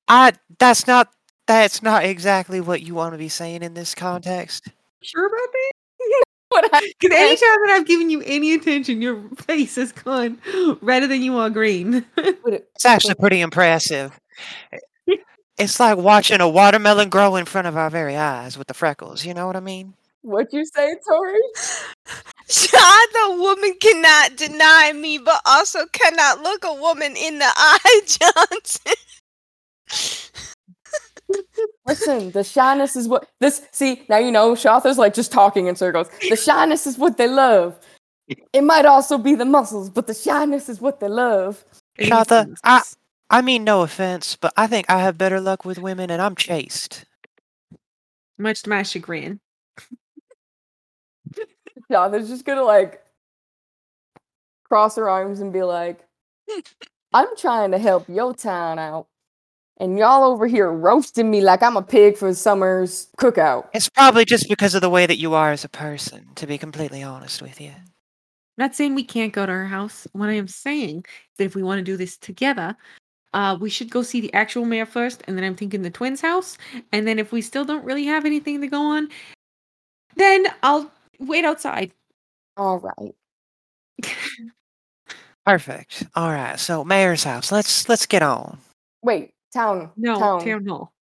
I that's not that's not exactly what you want to be saying in this context. Sure about that? What I Because said. anytime that I've given you any attention, your face has gone redder than you are green. It's actually pretty impressive. It's like watching a watermelon grow in front of our very eyes with the freckles. You know what I mean? What you say, Tori? Shot the woman cannot deny me, but also cannot look a woman in the eye, Johnson. Listen, the shyness is what this. See now you know Shautha's like just talking in circles. The shyness is what they love. It might also be the muscles, but the shyness is what they love. Shautha, I I mean no offense, but I think I have better luck with women and I'm chaste. Much to my chagrin. Shautha's just gonna like cross her arms and be like, "I'm trying to help your town out, and y'all over here roasting me like I'm a pig for summer's cookout." It's probably just because of the way that you are as a person, to be completely honest with you. I'm not saying we can't go to her house. What I am saying is that if we want to do this together, uh, we should go see the actual mayor first, and then I'm thinking the twins' house. And then if we still don't really have anything to go on, then I'll wait outside. All right. Perfect. All right. So mayor's house. Let's let's get on. Wait, town. No, town. town hall.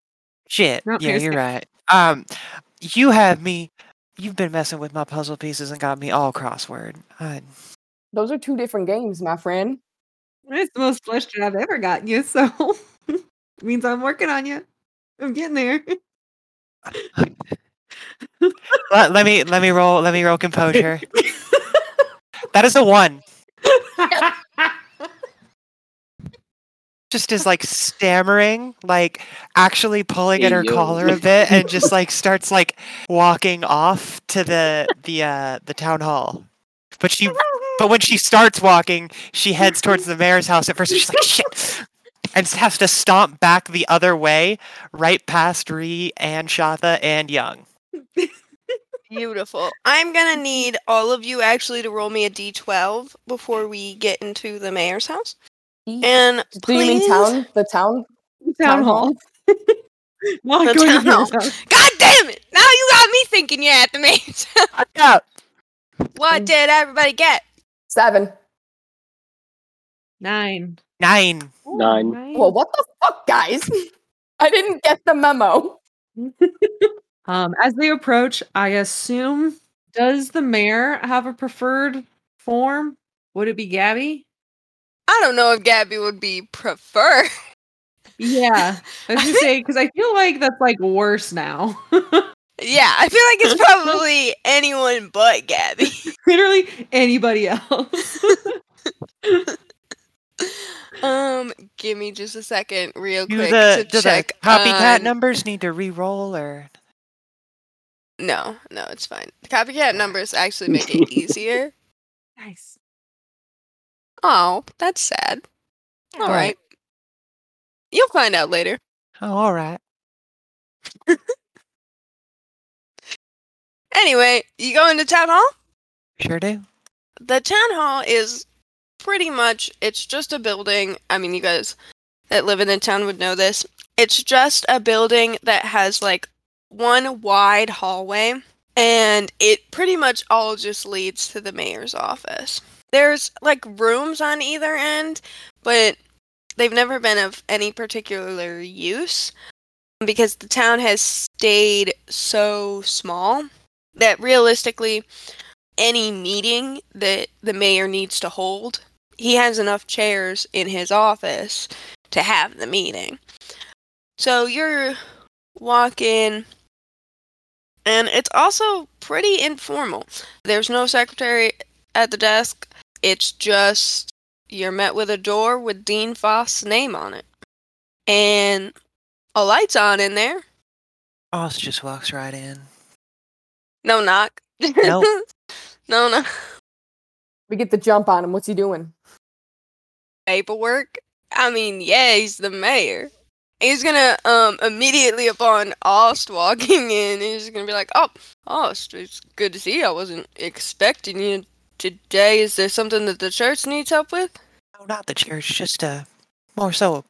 Shit. Not yeah, you're house. right. Um, you have me. You've been messing with my puzzle pieces and got me all crossword. I, Those are two different games, my friend. That's the most flustered I've ever gotten you, so means I'm working on you. I'm getting there. let, let me let me roll. Let me roll composure. that is a one. Just is like stammering, like actually pulling at her yo. collar a bit, and just like starts like walking off to the the uh the town hall. But she But when she starts walking, she heads towards the mayor's house at first. She's like, shit. And has to stomp back the other way, right past Ree and Shautha and Young. Beautiful. I'm gonna need all of you actually to roll me a d12 before we get into the mayor's house. And Do you mean please- town? The town? town hall. Not The town hall. God damn it! Now you got me thinking you're at the mayor's house. Yeah. What mm. did everybody get? Seven. Nine. Nine. Nine. Well, what the fuck, guys? I didn't get the memo. Um, as they approach, I assume does the mayor have a preferred form? Would it be Gabby? I don't know if Gabby would be prefer. Yeah, I was gonna say because I feel like that's like worse now. yeah, I feel like it's probably anyone but Gabby. Literally anybody else. Um, give me just a second, real Do quick, the, to do the check. copycat on- numbers need to re-roll or No, no, it's fine. The copycat numbers actually make it easier. nice. Oh, that's sad. All What? right. You'll find out later. Oh, all right. Anyway, you go into town hall? Sure do. The town hall is pretty much it's just a building. I mean, you guys that live in the town would know this. It's just a building that has like one wide hallway and it pretty much all just leads to the mayor's office. There's like rooms on either end, but they've never been of any particular use because the town has stayed so small that realistically any meeting that the mayor needs to hold he has enough chairs in his office to have the meeting so you're walking and it's also pretty informal there's no secretary at the desk it's just you're met with a door with dean foss's name on it and a light's on in there Aust just walks right in. no knock Nope. no no We get the jump on him. What's he doing? paperwork. I mean, yeah, he's the mayor. He's gonna um immediately upon Aust walking in, he's gonna be like, "Oh, Aust, it's good to see you. I wasn't expecting you today. Is there something that the church needs help with?" No, not the church. Just uh, more so a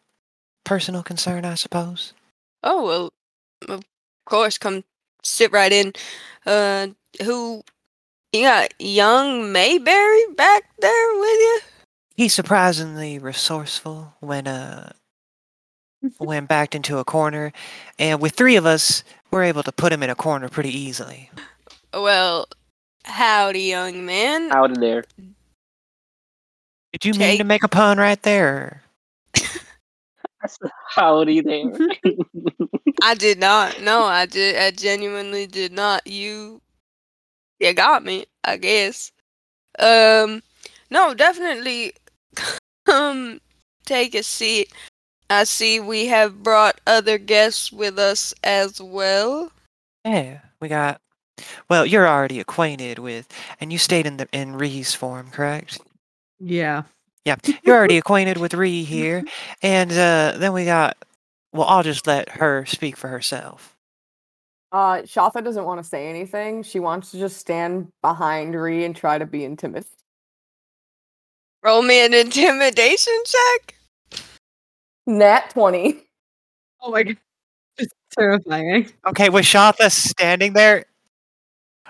personal concern, I suppose. Oh well, of course, come sit right in. Uh, who? You got young Mayberry back there with you? He's surprisingly resourceful when uh when backed into a corner, and with three of us, we're able to put him in a corner pretty easily. Well, howdy, young man. Out of there. Did you mean Take- to make a pun right there? Howdy there. I did not. No, I did. I genuinely did not. You, you got me. I guess. Um, no, definitely. Um, take a seat. I see we have brought other guests with us as well. Yeah, we got. Well, you're already acquainted with, and you stayed in the in Ree's form, correct? Yeah. Yeah, you're already acquainted with Ree here, and uh, then we got. Well, I'll just let her speak for herself. Uh, Shautha doesn't want to say anything. She wants to just stand behind Ree and try to be intimate. Roll me an intimidation check. Nat 20. Oh my god. It's terrifying. Okay, with Shautha standing there,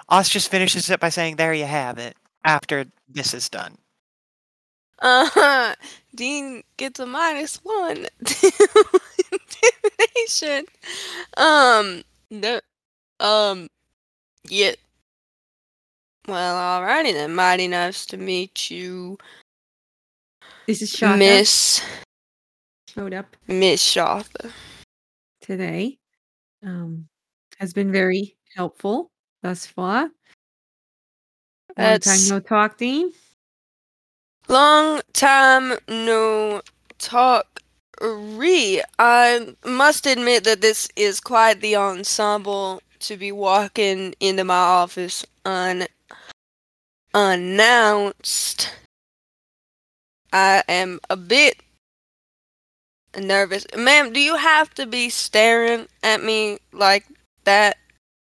Aust just finishes it by saying, "There you have it." After this is done. Uh huh. Dean gets a minus one to intimidation. Um, no, um, yeah. Well, alrighty then. Mighty nice to meet you, This is Shautha. Miss Showed up Miss Shautha. today. Um, has been very helpful thus far. Long time no talk, Dean. long time no talk. Re, I must admit that this is quite the ensemble to be walking into my office un unannounced. I am a bit nervous. Ma'am, do you have to be staring at me like that?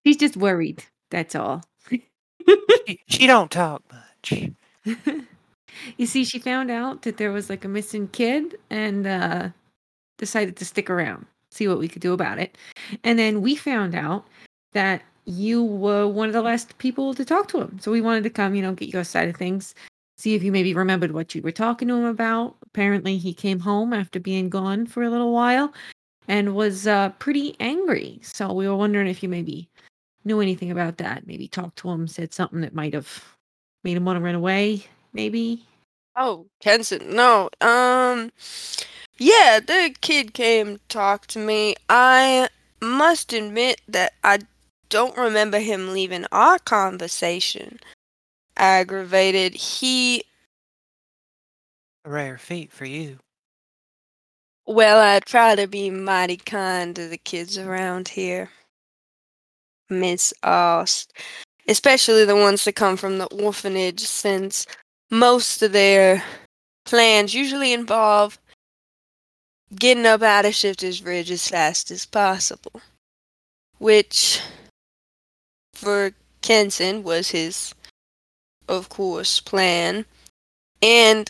She's just worried. That's all. She, she don't talk much. you see, she found out that there was like a missing kid and uh, decided to stick around, see what we could do about it. And then we found out that you were one of the last people to talk to him. So we wanted to come, you know, get your side of things, see if you maybe remembered what you were talking to him about. Apparently, he came home after being gone for a little while and was uh, pretty angry. So we were wondering if you maybe knew anything about that. Maybe talked to him, said something that might have made him want to run away. Maybe. Oh, Kenson, no. Um, yeah, the kid came talk to me. I must admit that I don't remember him leaving our conversation aggravated. He, A rare feat for you. well, I try to be mighty kind to the kids around here. Miss Aust, especially the ones that come from the orphanage, since most of their plans usually involve getting up out of Shifter's Ridge as fast as possible. Which, for Kenson, was his, of course, plan. And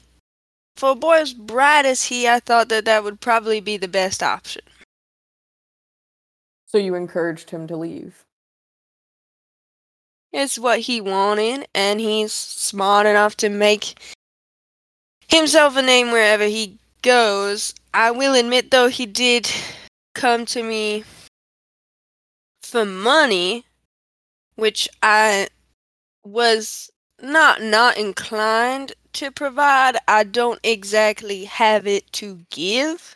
for a boy as bright as he, I thought that that would probably be the best option. So you encouraged him to leave. It's what he wanted, and he's smart enough to make himself a name wherever he goes. I will admit, though, he did come to me for money, which I was not not inclined to provide. I don't exactly have it to give,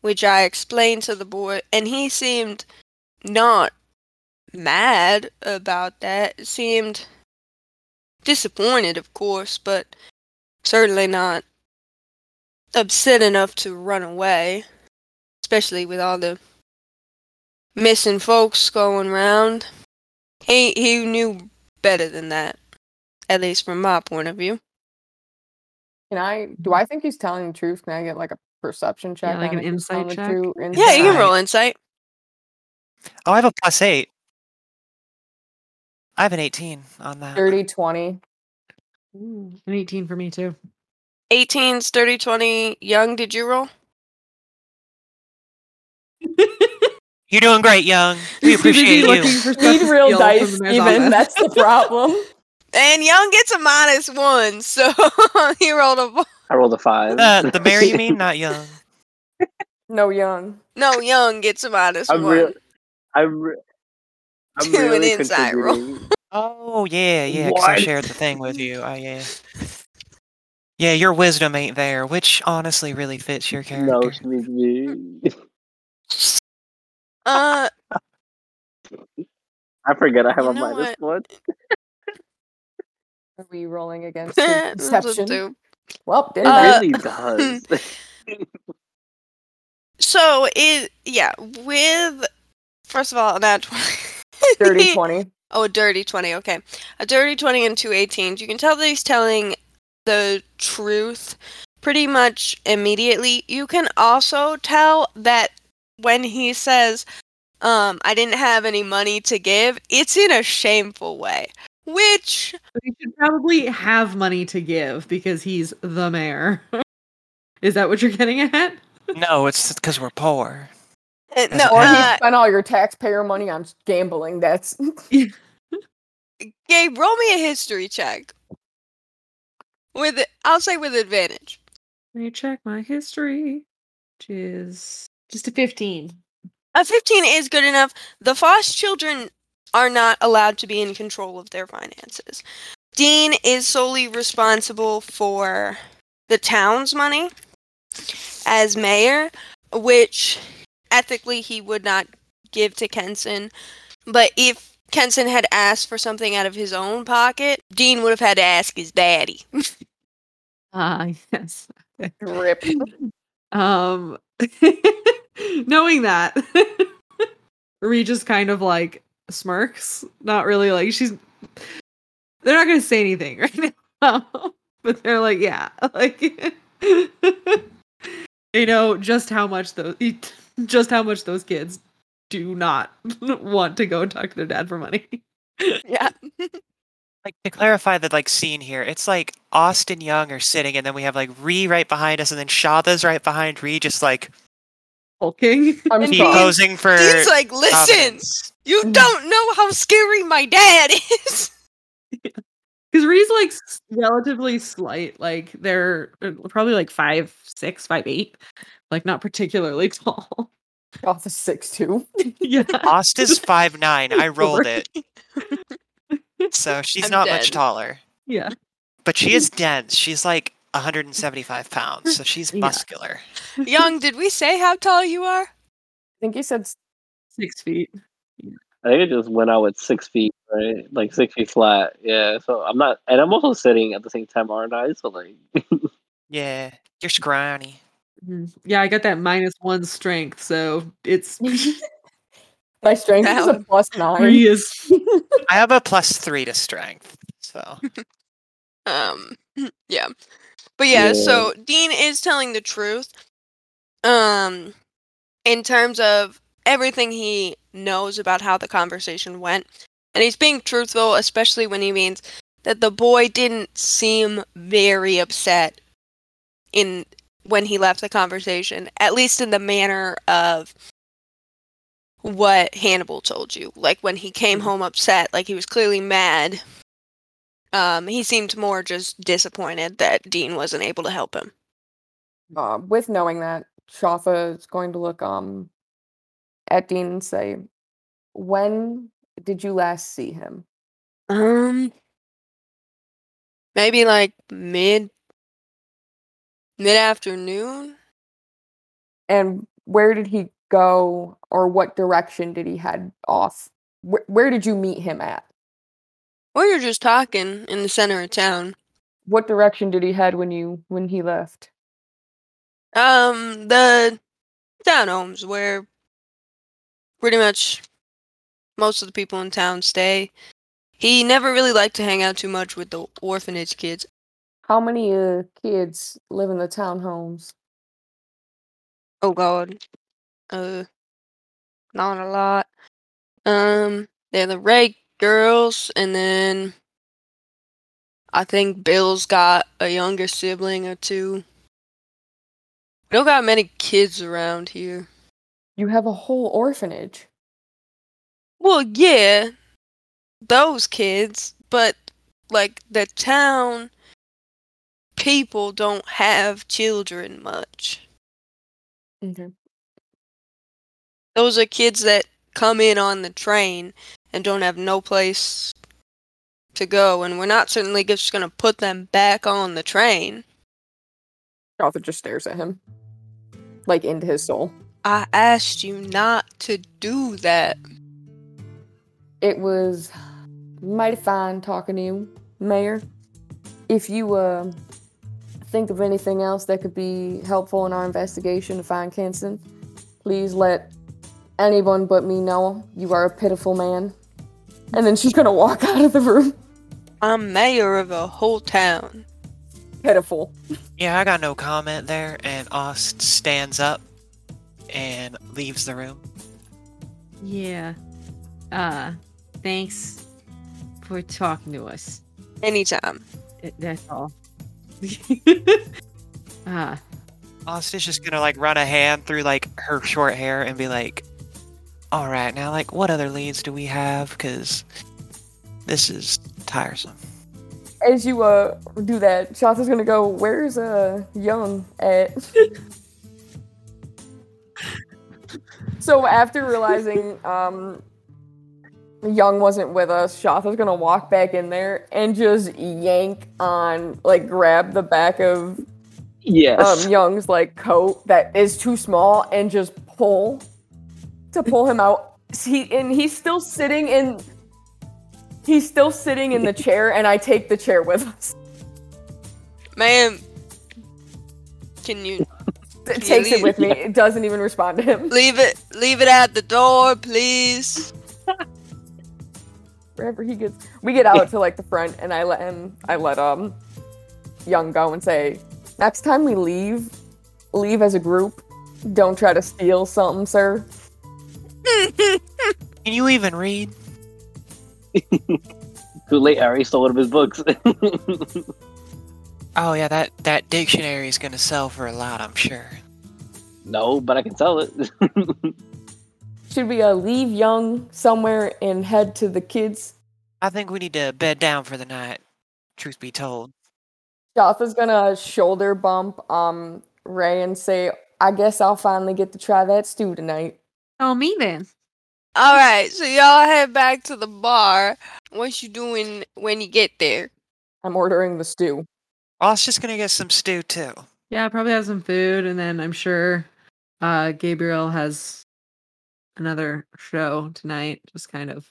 which I explained to the boy, and he seemed not mad about that. Seemed disappointed, of course, but certainly not upset enough to run away, especially with all the missing folks going around. He he knew better than that, at least from my point of view. Can I? Do I think he's telling the truth? Can I get like a perception check? like an if he's telling insight check? true Yeah, you can roll insight. Oh, I have a plus eight. I have an 18 on that. 30, 20. Ooh, an 18 for me too. 18, sturdy 20. Young, did you roll? You're doing great, Young. We appreciate you. looking Need real steal dice, even. That's the problem. And Young gets a minus one, so he rolled a. I rolled a five. Uh, the mayor, you mean, not Young. No young. No, Young gets a minus I'm one. real. I'm. Re- I'm Do an really insight roll. Oh yeah, yeah. Because I shared the thing with you. Oh yeah. Yeah, your wisdom ain't there, which honestly really fits your character. No, she means me. Uh, I forget I have You a know minus one. Are we rolling against his this will perception? do. Well, It Uh, really does. So it yeah with first of all that 30, 20. Oh, a dirty 20. Okay. A dirty 20 and two 18s. You can tell that he's telling the truth pretty much immediately. You can also tell that when he says, um, I didn't have any money to give, it's in a shameful way. Which, But he should probably have money to give because he's the mayor. Is that what you're getting at? No, it's because we're poor. uh, no, Or he uh, spent all your taxpayer money on gambling. That's Gabe, roll me a history check. With, I'll say with advantage. Let me check my history, which is just a 15. A 15 is good enough. The Foss children are not allowed to be in control of their finances. Dean is solely responsible for the town's money as mayor, which ethically he would not give to Kenson. But if Kenson had asked for something out of his own pocket, Dean would have had to ask his daddy. Ah, yes. rip. Um, knowing that, Ree just kind of like smirks. Not really like she's. They're not gonna say anything right now, but they're like, yeah, like they know just how much those, just how much those kids do not want to go and talk to their dad for money. yeah. Like to clarify the like scene here, it's like Austin Young are sitting, and then we have like Ree right behind us, and then Shautha's right behind Ree, just like Hulking. I'm And he sorry. posing for. Dean's like, listen, confidence." you don't know how scary my dad is. Because Ree's like relatively slight, like they're probably like five six, five eight, like not particularly tall. Off a six two. yeah, Asta's five nine. I rolled it, so she's I'm not much taller, yeah. but she is dense. She's like 175 pounds, so she's Yeah. muscular. Young, did we say how tall you are? I think you said Six feet. I think it just went out with six feet, right? Like six feet flat. Yeah. So I'm not, and I'm also sitting at the same time, aren't I? So like, Yeah, you're scrawny. Mhm. Yeah, I got that minus one strength, so it's my strength is a plus nine. Ree is I have a plus three to strength, so Um, yeah. But yeah, Yeah. so Dean is telling the truth. Um, in terms of everything he knows about how the conversation went. And he's being truthful, especially when he means that the boy didn't seem very upset in when he left the conversation, at least in the manner of what Hannibal told you. Like when he came home upset, like he was clearly mad. Um, he seemed more just disappointed that Dean wasn't able to help him. Uh, with knowing that, Shautha is going to look um at Dean and say, "When did you last see him?" Um, maybe like mid mid afternoon. And where did he go, or what direction did he head off? Where did you meet him at? We were just talking in the center of town. What direction did he head when you when he left? Um, the townhomes where pretty much most of the people in town stay. He never really liked to hang out too much with the orphanage kids. How many uh, kids live in the townhomes? Oh God, uh, not a lot. Um, they're the Ray girls, and then I think Bill's got a younger sibling or two. We don't got many kids around here. You have a whole orphanage. Well, yeah, those kids, but like the town people don't have children much. Okay. Those are kids that come in on the train and don't have no place to go, and we're not certainly just gonna put them back on the train. Shautha just stares at him, like into his soul. I asked you not to do that. It was mighty fine talking to you, Mayor. If you uh, think of anything else that could be helpful in our investigation to find Kenson, please let anyone but me know you are a pitiful man. And then she's gonna walk out of the room. I'm mayor of a whole town. Pitiful. Yeah, I got no comment there, and Aust stands up and leaves the room. Yeah. Uh, thanks for talking to us. Anytime. That's all. Ah, Aust is just gonna like run a hand through like her short hair and be like, "All right, now like what other leads do we have? Because this is tiresome." As you uh do that, Shautha's gonna go, Where's uh Young at? so after realizing um Young wasn't with us, Shautha's gonna walk back in there and just yank on like grab the back of Yes. um Young's like coat that is too small and just pull to pull him out. He and he's still sitting in he's still sitting in the chair and I take the chair with us. Ma'am, can you It takes it with me. It doesn't even respond to him. leave it leave it at the door, please? Wherever he gets we get out to like the front and I let him I let um Young go and say, Next time we leave, leave as a group. Don't try to steal something, sir. Can you even read? Too late. I already stole one of his books. Oh yeah, that that dictionary is gonna sell for a lot, I'm sure. no, but I can sell it. Should we uh, leave Young somewhere and head to the kids? I think we need to bed down for the night. Truth be told. Jotha's gonna shoulder bump um Ray and say, I guess I'll finally get to try that stew tonight. Oh, me then. All right, so y'all head back to the bar. What you doing when you get there? I'm ordering the stew. Aust's just gonna get some stew too. Yeah, probably have some food, and then I'm sure uh, Gaberielle has another show tonight. Just kind of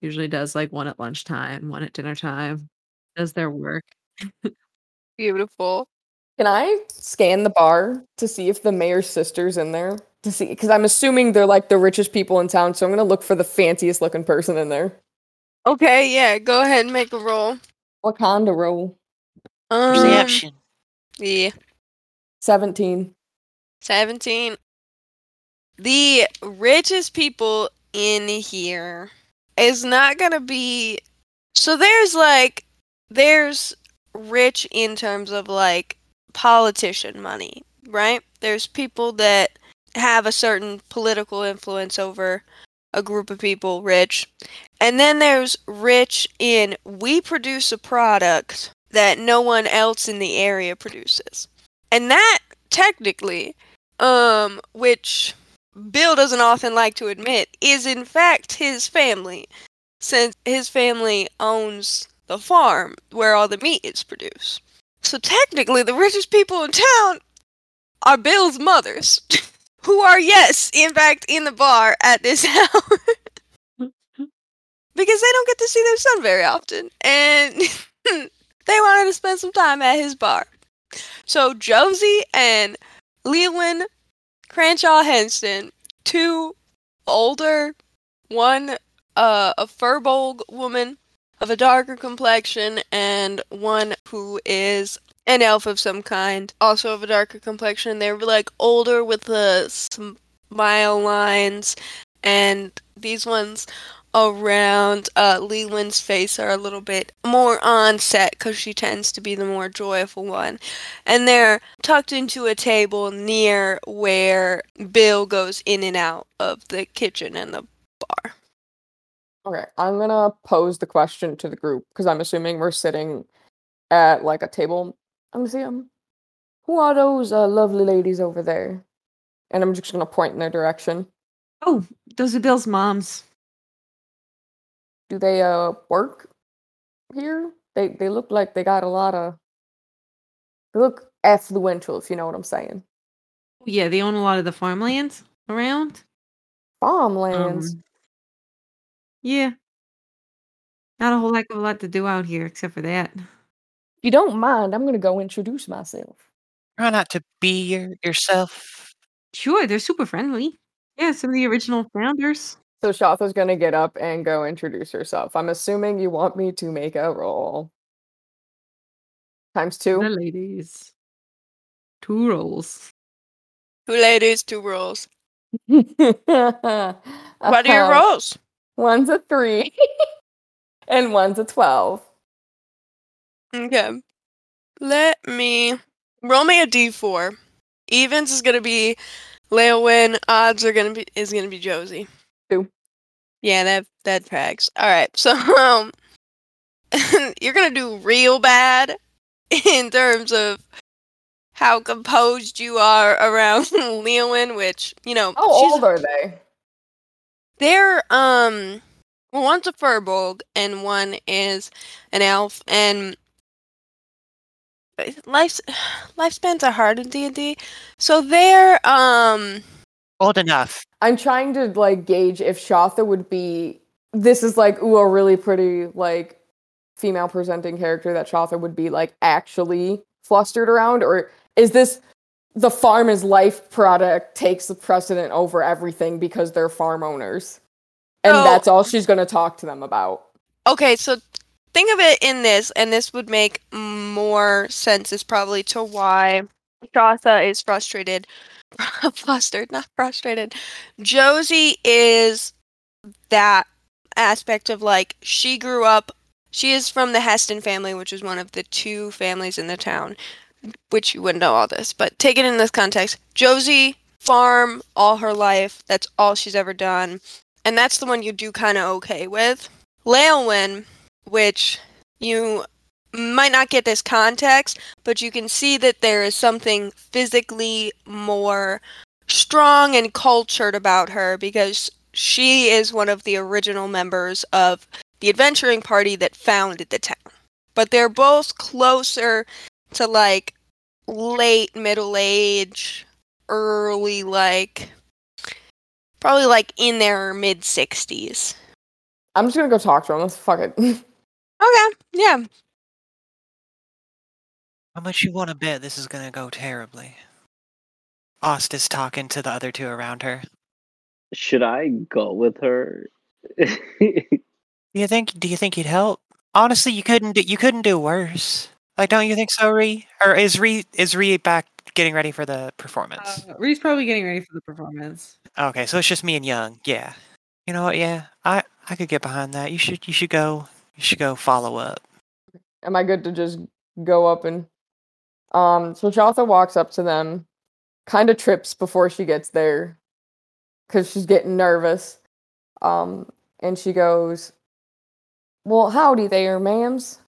usually does like one at lunchtime, one at dinner time. Does their work. Beautiful. Can I scan the bar to see if the mayor's sister's in there? To see, because I'm assuming they're like the richest people in town, so I'm gonna look for the fanciest looking person in there. Okay, yeah, go ahead and make a roll. Wakanda roll. Um, Perception. yeah, 17. 17. The richest people in here is not gonna be. So there's like, there's rich in terms of like politician money, right? There's people that have a certain political influence over a group of people, rich. And then there's rich in we produce a product that no one else in the area produces. And that technically um, which Bill doesn't often like to admit, is in fact his family, since his family owns the farm where all the meat is produced. So technically, the richest people in town are Bill's mothers, who are, yes, in fact, in the bar at this hour. because they don't get to see their son very often. And they wanted to spend some time at his bar. So Josie and Leland Cranshaw Henston, two older, one uh, a firbolg woman of a darker complexion, and one who is an elf of some kind, also of a darker complexion. They were like older with the smile lines, and these ones around uh, Leland's face are a little bit more on set because she tends to be the more joyful one. And they're tucked into a table near where Bill goes in and out of the kitchen and the bar. Okay, I'm gonna pose the question to the group because I'm assuming we're sitting at like a table. I'm gonna see them. Who are those uh, lovely ladies over there? And I'm just gonna point in their direction. Oh, those are Bill's moms. Do they uh work here? They they look like they got a lot of. They look affluential, if you know what I'm saying. Yeah, they own a lot of the farmlands around. Farmlands. Um, yeah. Not a whole heck of a lot to do out here except for that. If you don't mind, I'm gonna go introduce myself. Try not to be your, yourself. Sure, they're super friendly. Yeah, some of the original founders. So Shautha's gonna get up and go introduce herself. I'm assuming you want me to make a roll. Times two. The two. ladies. Two rolls. Two ladies, two rolls. what What are your uh, rolls? One's a three, and one's a twelve. Okay. Let me roll me a d4. Evens is gonna be Leowin. Odds are gonna be is gonna be Josie. Two. Yeah, that that tracks. All right, so um, you're gonna do real bad in terms of how composed you are around Leowin, which you know How she's old are they? they're um well one's a firbolg and one is an elf and life lifespans are hard in D&D. So they're um Old enough. I'm trying to like gauge if Shautha would be. This is like ooh a really pretty like female presenting character that Shautha would be like actually flustered around, or is this the farm is life product takes the precedent over everything because they're farm owners, and So- that's all she's gonna talk to them about. okay, so think of it in this and this would make more sense as probably to why Shautha is frustrated flustered, not frustrated. Josie is that aspect of like she grew up she is from the Heston family, which is one of the two families in the town, which you wouldn't know all this, but take it in this context. Josie farm all her life. That's all she's ever done. And that's the one you do kind of okay with. Leowin, which you might not get this context, but you can see that there is something physically more strong and cultured about her because she is one of the original members of the adventuring party that founded the town. But they're both closer to like late middle age, early like probably like in their mid 60s. I'm just gonna go talk to them. Let's fuck it. Okay, yeah. How much you want to bet this is gonna go terribly? Aust is talking to the other two around her. Should I go with her? Do you think? Do you think he'd help? Honestly, you couldn't. Do, you couldn't do worse. Like, don't you think so, Ree? Or is Ree is Ree back getting ready for the performance? Uh, Ree's probably getting ready for the performance. Okay, so it's just me and Young. Yeah. You know what? Yeah, I I could get behind that. You should you should go you should go follow up. Am I good to just go up and um so Jatha walks up to them, kind of trips before she gets there cuz she's getting nervous. Um and she goes, "Well, howdy there, ma'ams."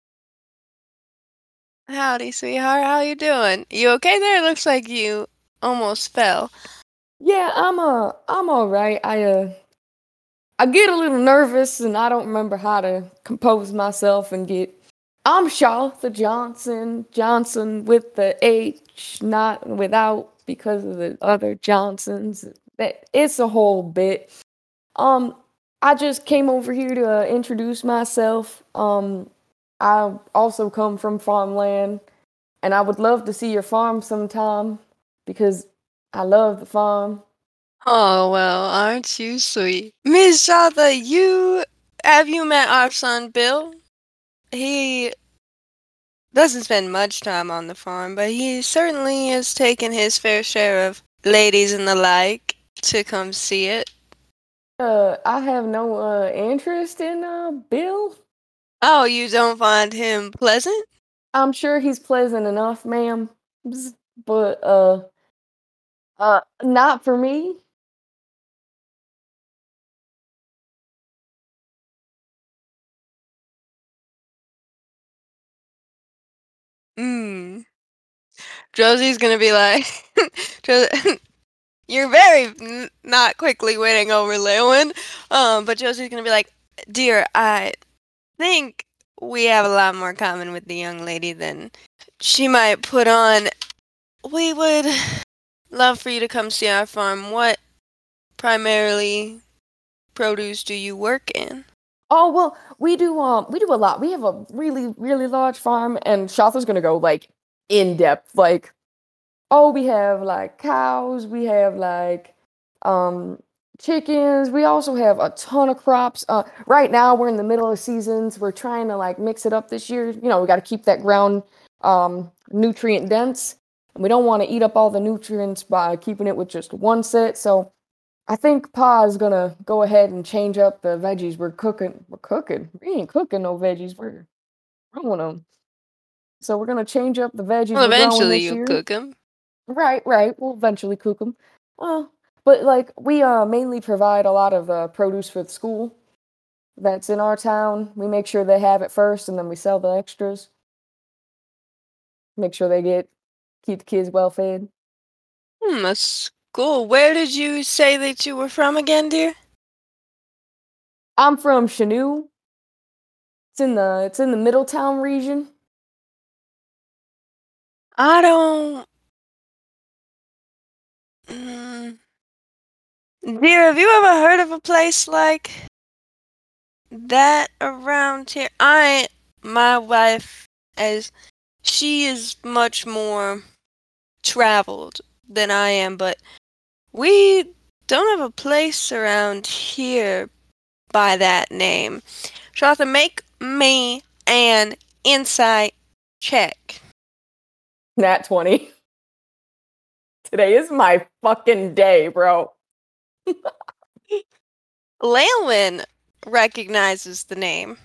Howdy, sweetheart. How you doing? You okay there? Looks like you almost fell. Yeah, I'm uh I'm all right. I uh I get a little nervous and I don't remember how to compose myself and get I'm Shartha Johnson, Johnson with the H, not without because of the other Johnsons. It's a whole bit. Um I just came over here to uh, introduce myself. Um I also come from farmland and I would love to see your farm sometime because I love the farm. Oh well, aren't you sweet, Miss Shautha? You have you met our son Bill? He doesn't spend much time on the farm, but he certainly has taken his fair share of ladies and the like to come see it. Uh, I have no uh interest in uh Bill. Oh, you don't find him pleasant? I'm sure he's pleasant enough, ma'am, but uh, uh, not for me. Mm. Josie's gonna be like, "You're very n- not quickly winning over Lewin." Um, but Josie's gonna be like, "Dear, I think we have a lot more common with the young lady than she might put on. We would love for you to come see our farm. What primarily produce do you work in?" Oh well, we do um we do a lot. We have a really really large farm, and Shautha's gonna go like in depth. Like, oh, we have like cows. We have like um chickens. We also have a ton of crops. Uh, right now we're in the middle of seasons. We're trying to like mix it up this year. You know, we got to keep that ground um nutrient dense, and we don't want to eat up all the nutrients by keeping it with just one set. So I think Pa is gonna go ahead and change up the veggies we're cooking. We're cooking. We ain't cooking no veggies. We're growing them. So we're gonna change up the veggies. Well, eventually year. cook them. Right, right. We'll eventually cook them. Well, but like we uh mainly provide a lot of uh, produce for the school that's in our town. We make sure they have it first, and then we sell the extras. Make sure they get keep the kids well fed. Hmm, a school. Where did you say that you were from again, dear? I'm from Chenu. It's in the it's in the Middletown region. I don't. Mm. Dear, have you ever heard of a place like that around here? I, my wife, as she is much more traveled than I am, but we don't have a place around here by that name. Shautha, make me an insight check. Nat 20. Today is my fucking day, bro. Leywin recognizes the name,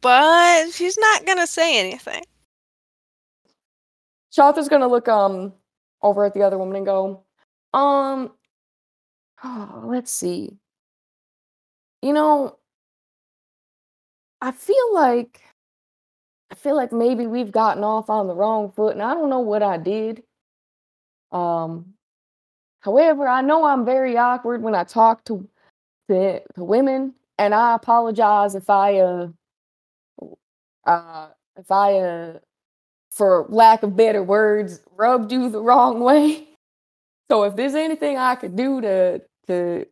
but she's not gonna say anything. Shautha's gonna look um over at the other woman and go, um, oh, let's see. You know, I feel like I feel like maybe we've gotten off on the wrong foot, and I don't know what I did. Um, however, I know I'm very awkward when I talk to to, to women, and I apologize if I uh uh if I uh for lack of better words rubbed you the wrong way. So if there's anything I could do to to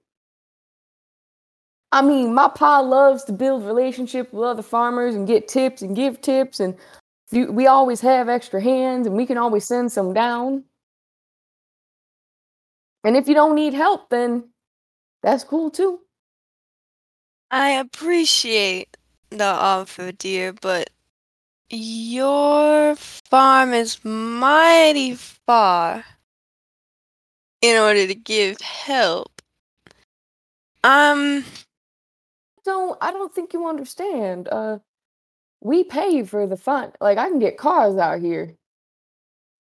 I mean, my pa loves to build relationship with other farmers and get tips and give tips and we always have extra hands and we can always send some down. And if you don't need help, then that's cool too. I appreciate the offer, dear, but your farm is mighty far in order to give help. Um, Don't I don't think you understand. Uh we pay for the fun. Like I can get cars out here.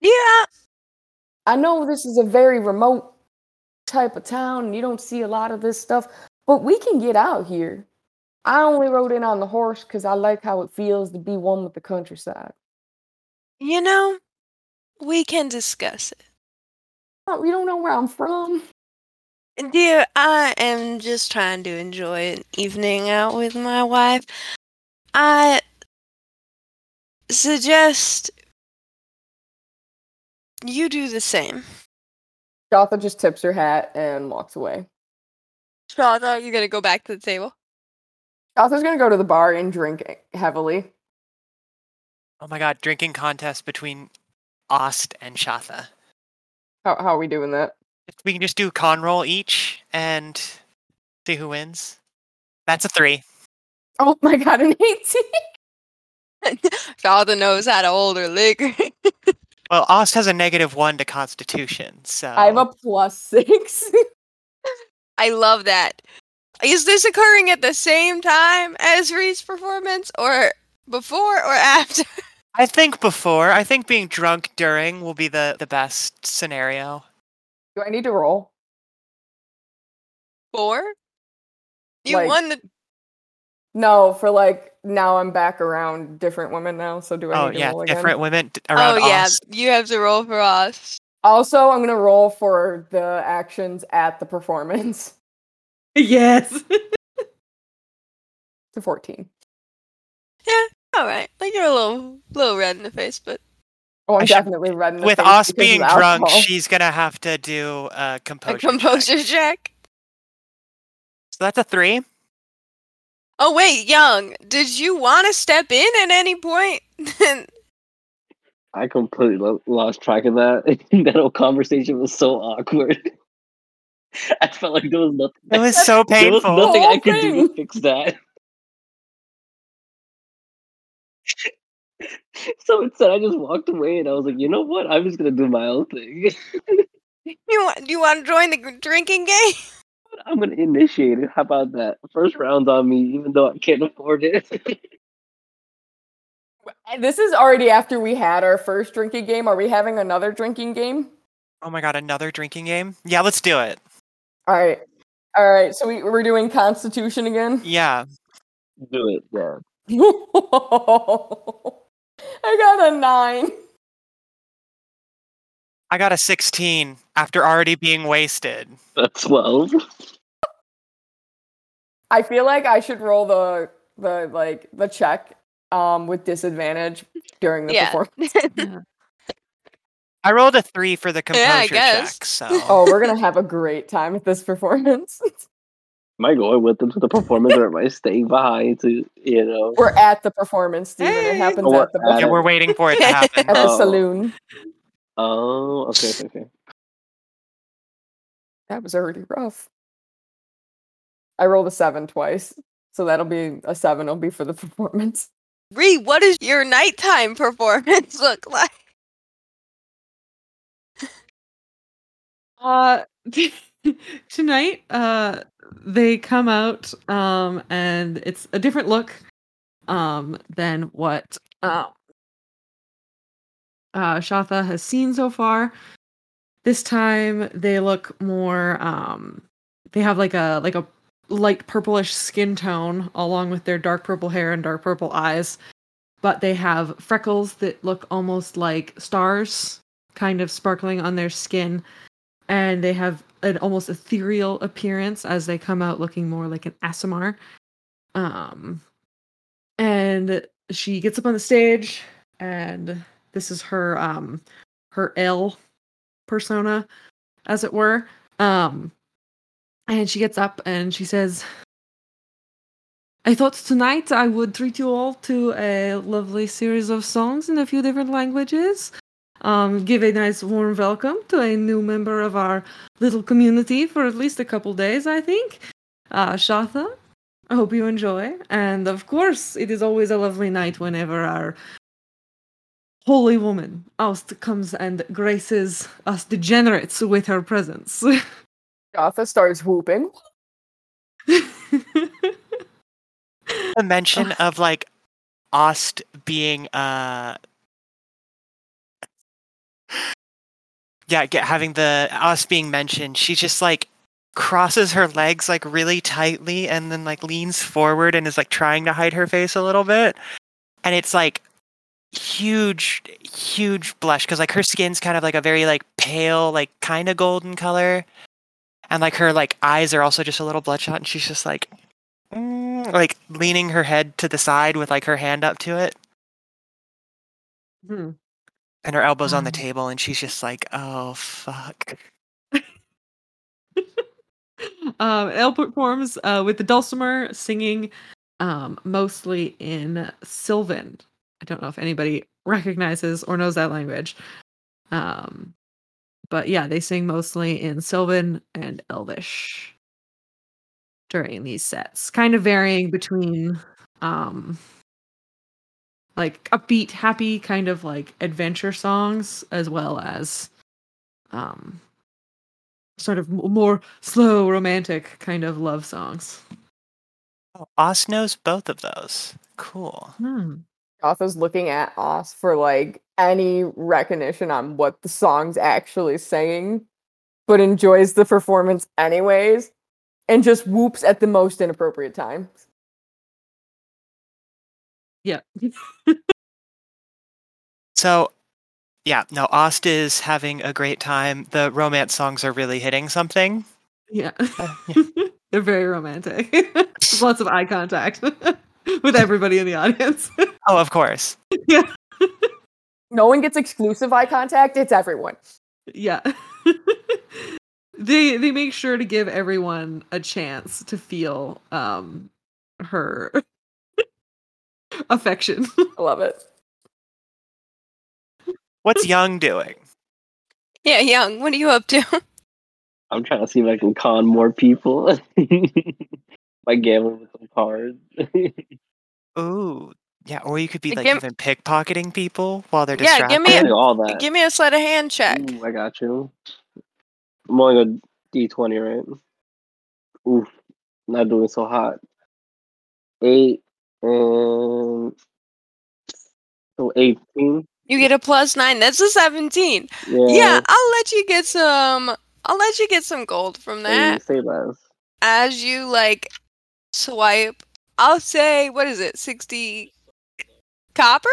yeah, I know this is a very remote type of town and you don't see a lot of this stuff, but we can get out here. I only rode in on the horse because I like how it feels to be one with the countryside. you know, we can discuss it. Oh, you don't know where I'm from. Dear, I am just trying to enjoy an evening out with my wife. I suggest you do the same. Jotha just tips her hat and walks away. Shautha, you're gonna go back to the table. Jotha's gonna go to the bar and drink heavily. Oh my god, drinking contest between Aust and Shautha. How how are we doing that? We can just do con roll each and see who wins. That's a three. Oh my god, an 18. Shautha knows how to hold her liquor. Well, Aust has a negative one to Constitution, so I have a plus six. I love that. Is this occurring at the same time as Reed's performance, or before or after? I think before. I think being drunk during will be the the best scenario. Do I need to roll? Four? You Like- won the. No, for like now I'm back around different women now. So do I Oh need to yeah, roll again? different women d- oh, around Oh yeah, Aust. you have to roll for us. Also, I'm gonna roll for the actions at the performance yes. to 14. All right, like you're a little, little red in the face, but Oh, I'm I should- definitely red in the With face Aust because of being drunk, alcohol. she's gonna have to do a a composure. check. composure check. So that's a three. Oh wait, young, did you want to step in at any point? I completely lo- lost track of that. that whole conversation was so awkward. I felt like there was nothing. It was so there was painful. nothing I whole could do to fix that. So instead, I just walked away, and I was like, you know what? I'm just gonna do my own thing. you want? Do you want to join the drinking game? I'm gonna initiate it. How about that? First round's on me, even though I can't afford it. Eh, this is already after we had our first drinking game. Are we having another drinking game? Oh my god, another drinking game? Yeah, let's do it. All right. All right. So we, we're doing Constitution again. Yeah. do it, yeah. I got a nine. I got a 16 after already being wasted. That's twelve. I feel like I should roll the the like the check um with disadvantage during the Yeah. performance. I rolled a three for the composure Yeah, I guess. check, so Oh, we're gonna have a great time at this performance. Am I going with them to the performance, or am I staying behind to you know? we're at the performance, Steven. Hey. It happens Oh, at the we're at yeah, we're waiting for it to happen. at the Oh. saloon. Oh, okay, okay, okay. That was already rough. I rolled a seven twice, so that'll be a seven. It'll be for the performance. Ree, what does your nighttime performance look like? Uh, tonight, uh, they come out, um, and it's a different look, um, than what, uh, uh, Shautha has seen so far. This time, they look more, um, they have like a, like a light purplish skin tone along with their dark purple hair and dark purple eyes. But they have freckles that look almost like stars kind of sparkling on their skin and they have an almost ethereal appearance as they come out looking more like an Aasimar. Um, and she gets up on the stage, and this is her um her L persona, as it were. Um, and she gets up and she says, "I thought tonight I would treat you all to a lovely series of songs in a few different languages." Um, give a nice warm welcome to a new member of our little community for at least a couple days, I think. Uh, Shautha, I hope you enjoy. And of course, it is always a lovely night whenever our holy woman, Aust, comes and graces us degenerates with her presence. Shautha starts whooping. the mention of like Aust being uh yeah, get, having the us being mentioned, she just like crosses her legs like really tightly and then like leans forward and is like trying to hide her face a little bit. And it's like huge, huge blush because like her skin's kind of like a very like pale, like kind of golden color, and like her like eyes are also just a little bloodshot, and she's just like, mm, like leaning her head to the side with like her hand up to it, Hmm. And her elbows on the Um. table, and she's just like, oh fuck. um, Elle performs uh, with the dulcimer singing um, mostly in Sylvan. I don't know if anybody recognizes or knows that language. Um, but yeah, they sing mostly in Sylvan and Elvish during these sets, kind of varying between um, like upbeat, happy, kind of like adventure songs, as well as um, sort of more slow, romantic kind of love songs. Oh, Oz knows both of those. Cool. Hmm. Gotha's looking at us for like any recognition on what the song's actually saying, but enjoys the performance anyways, and just whoops at the most inappropriate times. Yeah. So, yeah, no, Aust is having a great time. The romance songs are really hitting something. yeah. Uh, yeah. They're very romantic. Lots of eye contact with everybody in the audience. Oh, of course. Yeah. No one gets exclusive eye contact, it's everyone. yeah. they they make sure to give everyone a chance to feel um her affection. I love it. What's Young doing? Yeah, Young, what are you up to? I'm trying to see if I can con more people by gambling with some cards. Ooh, yeah, or you could be like give- even pickpocketing people while they're distracted. Yeah, distracted. give me I a- can do all that. Give me a sleight of hand check. Ooh, I got you. I'm only a D20, right? Oof, not doing so hot. Eight and so 18. You get a plus nine. That's a seventeen. Yeah. Yeah, I'll let you get some. I'll let you get some gold from that. Say less. As you like swipe, I'll say what is it? Sixty copper.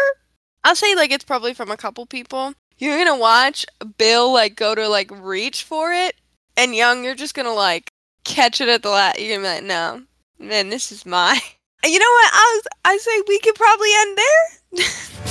I'll say like it's probably from a couple people. You're gonna watch Bill like go to like reach for it, and Young, you're just gonna like catch it at the last. You're gonna be like, no, man, this is mine. You know what? I I say we could probably end there.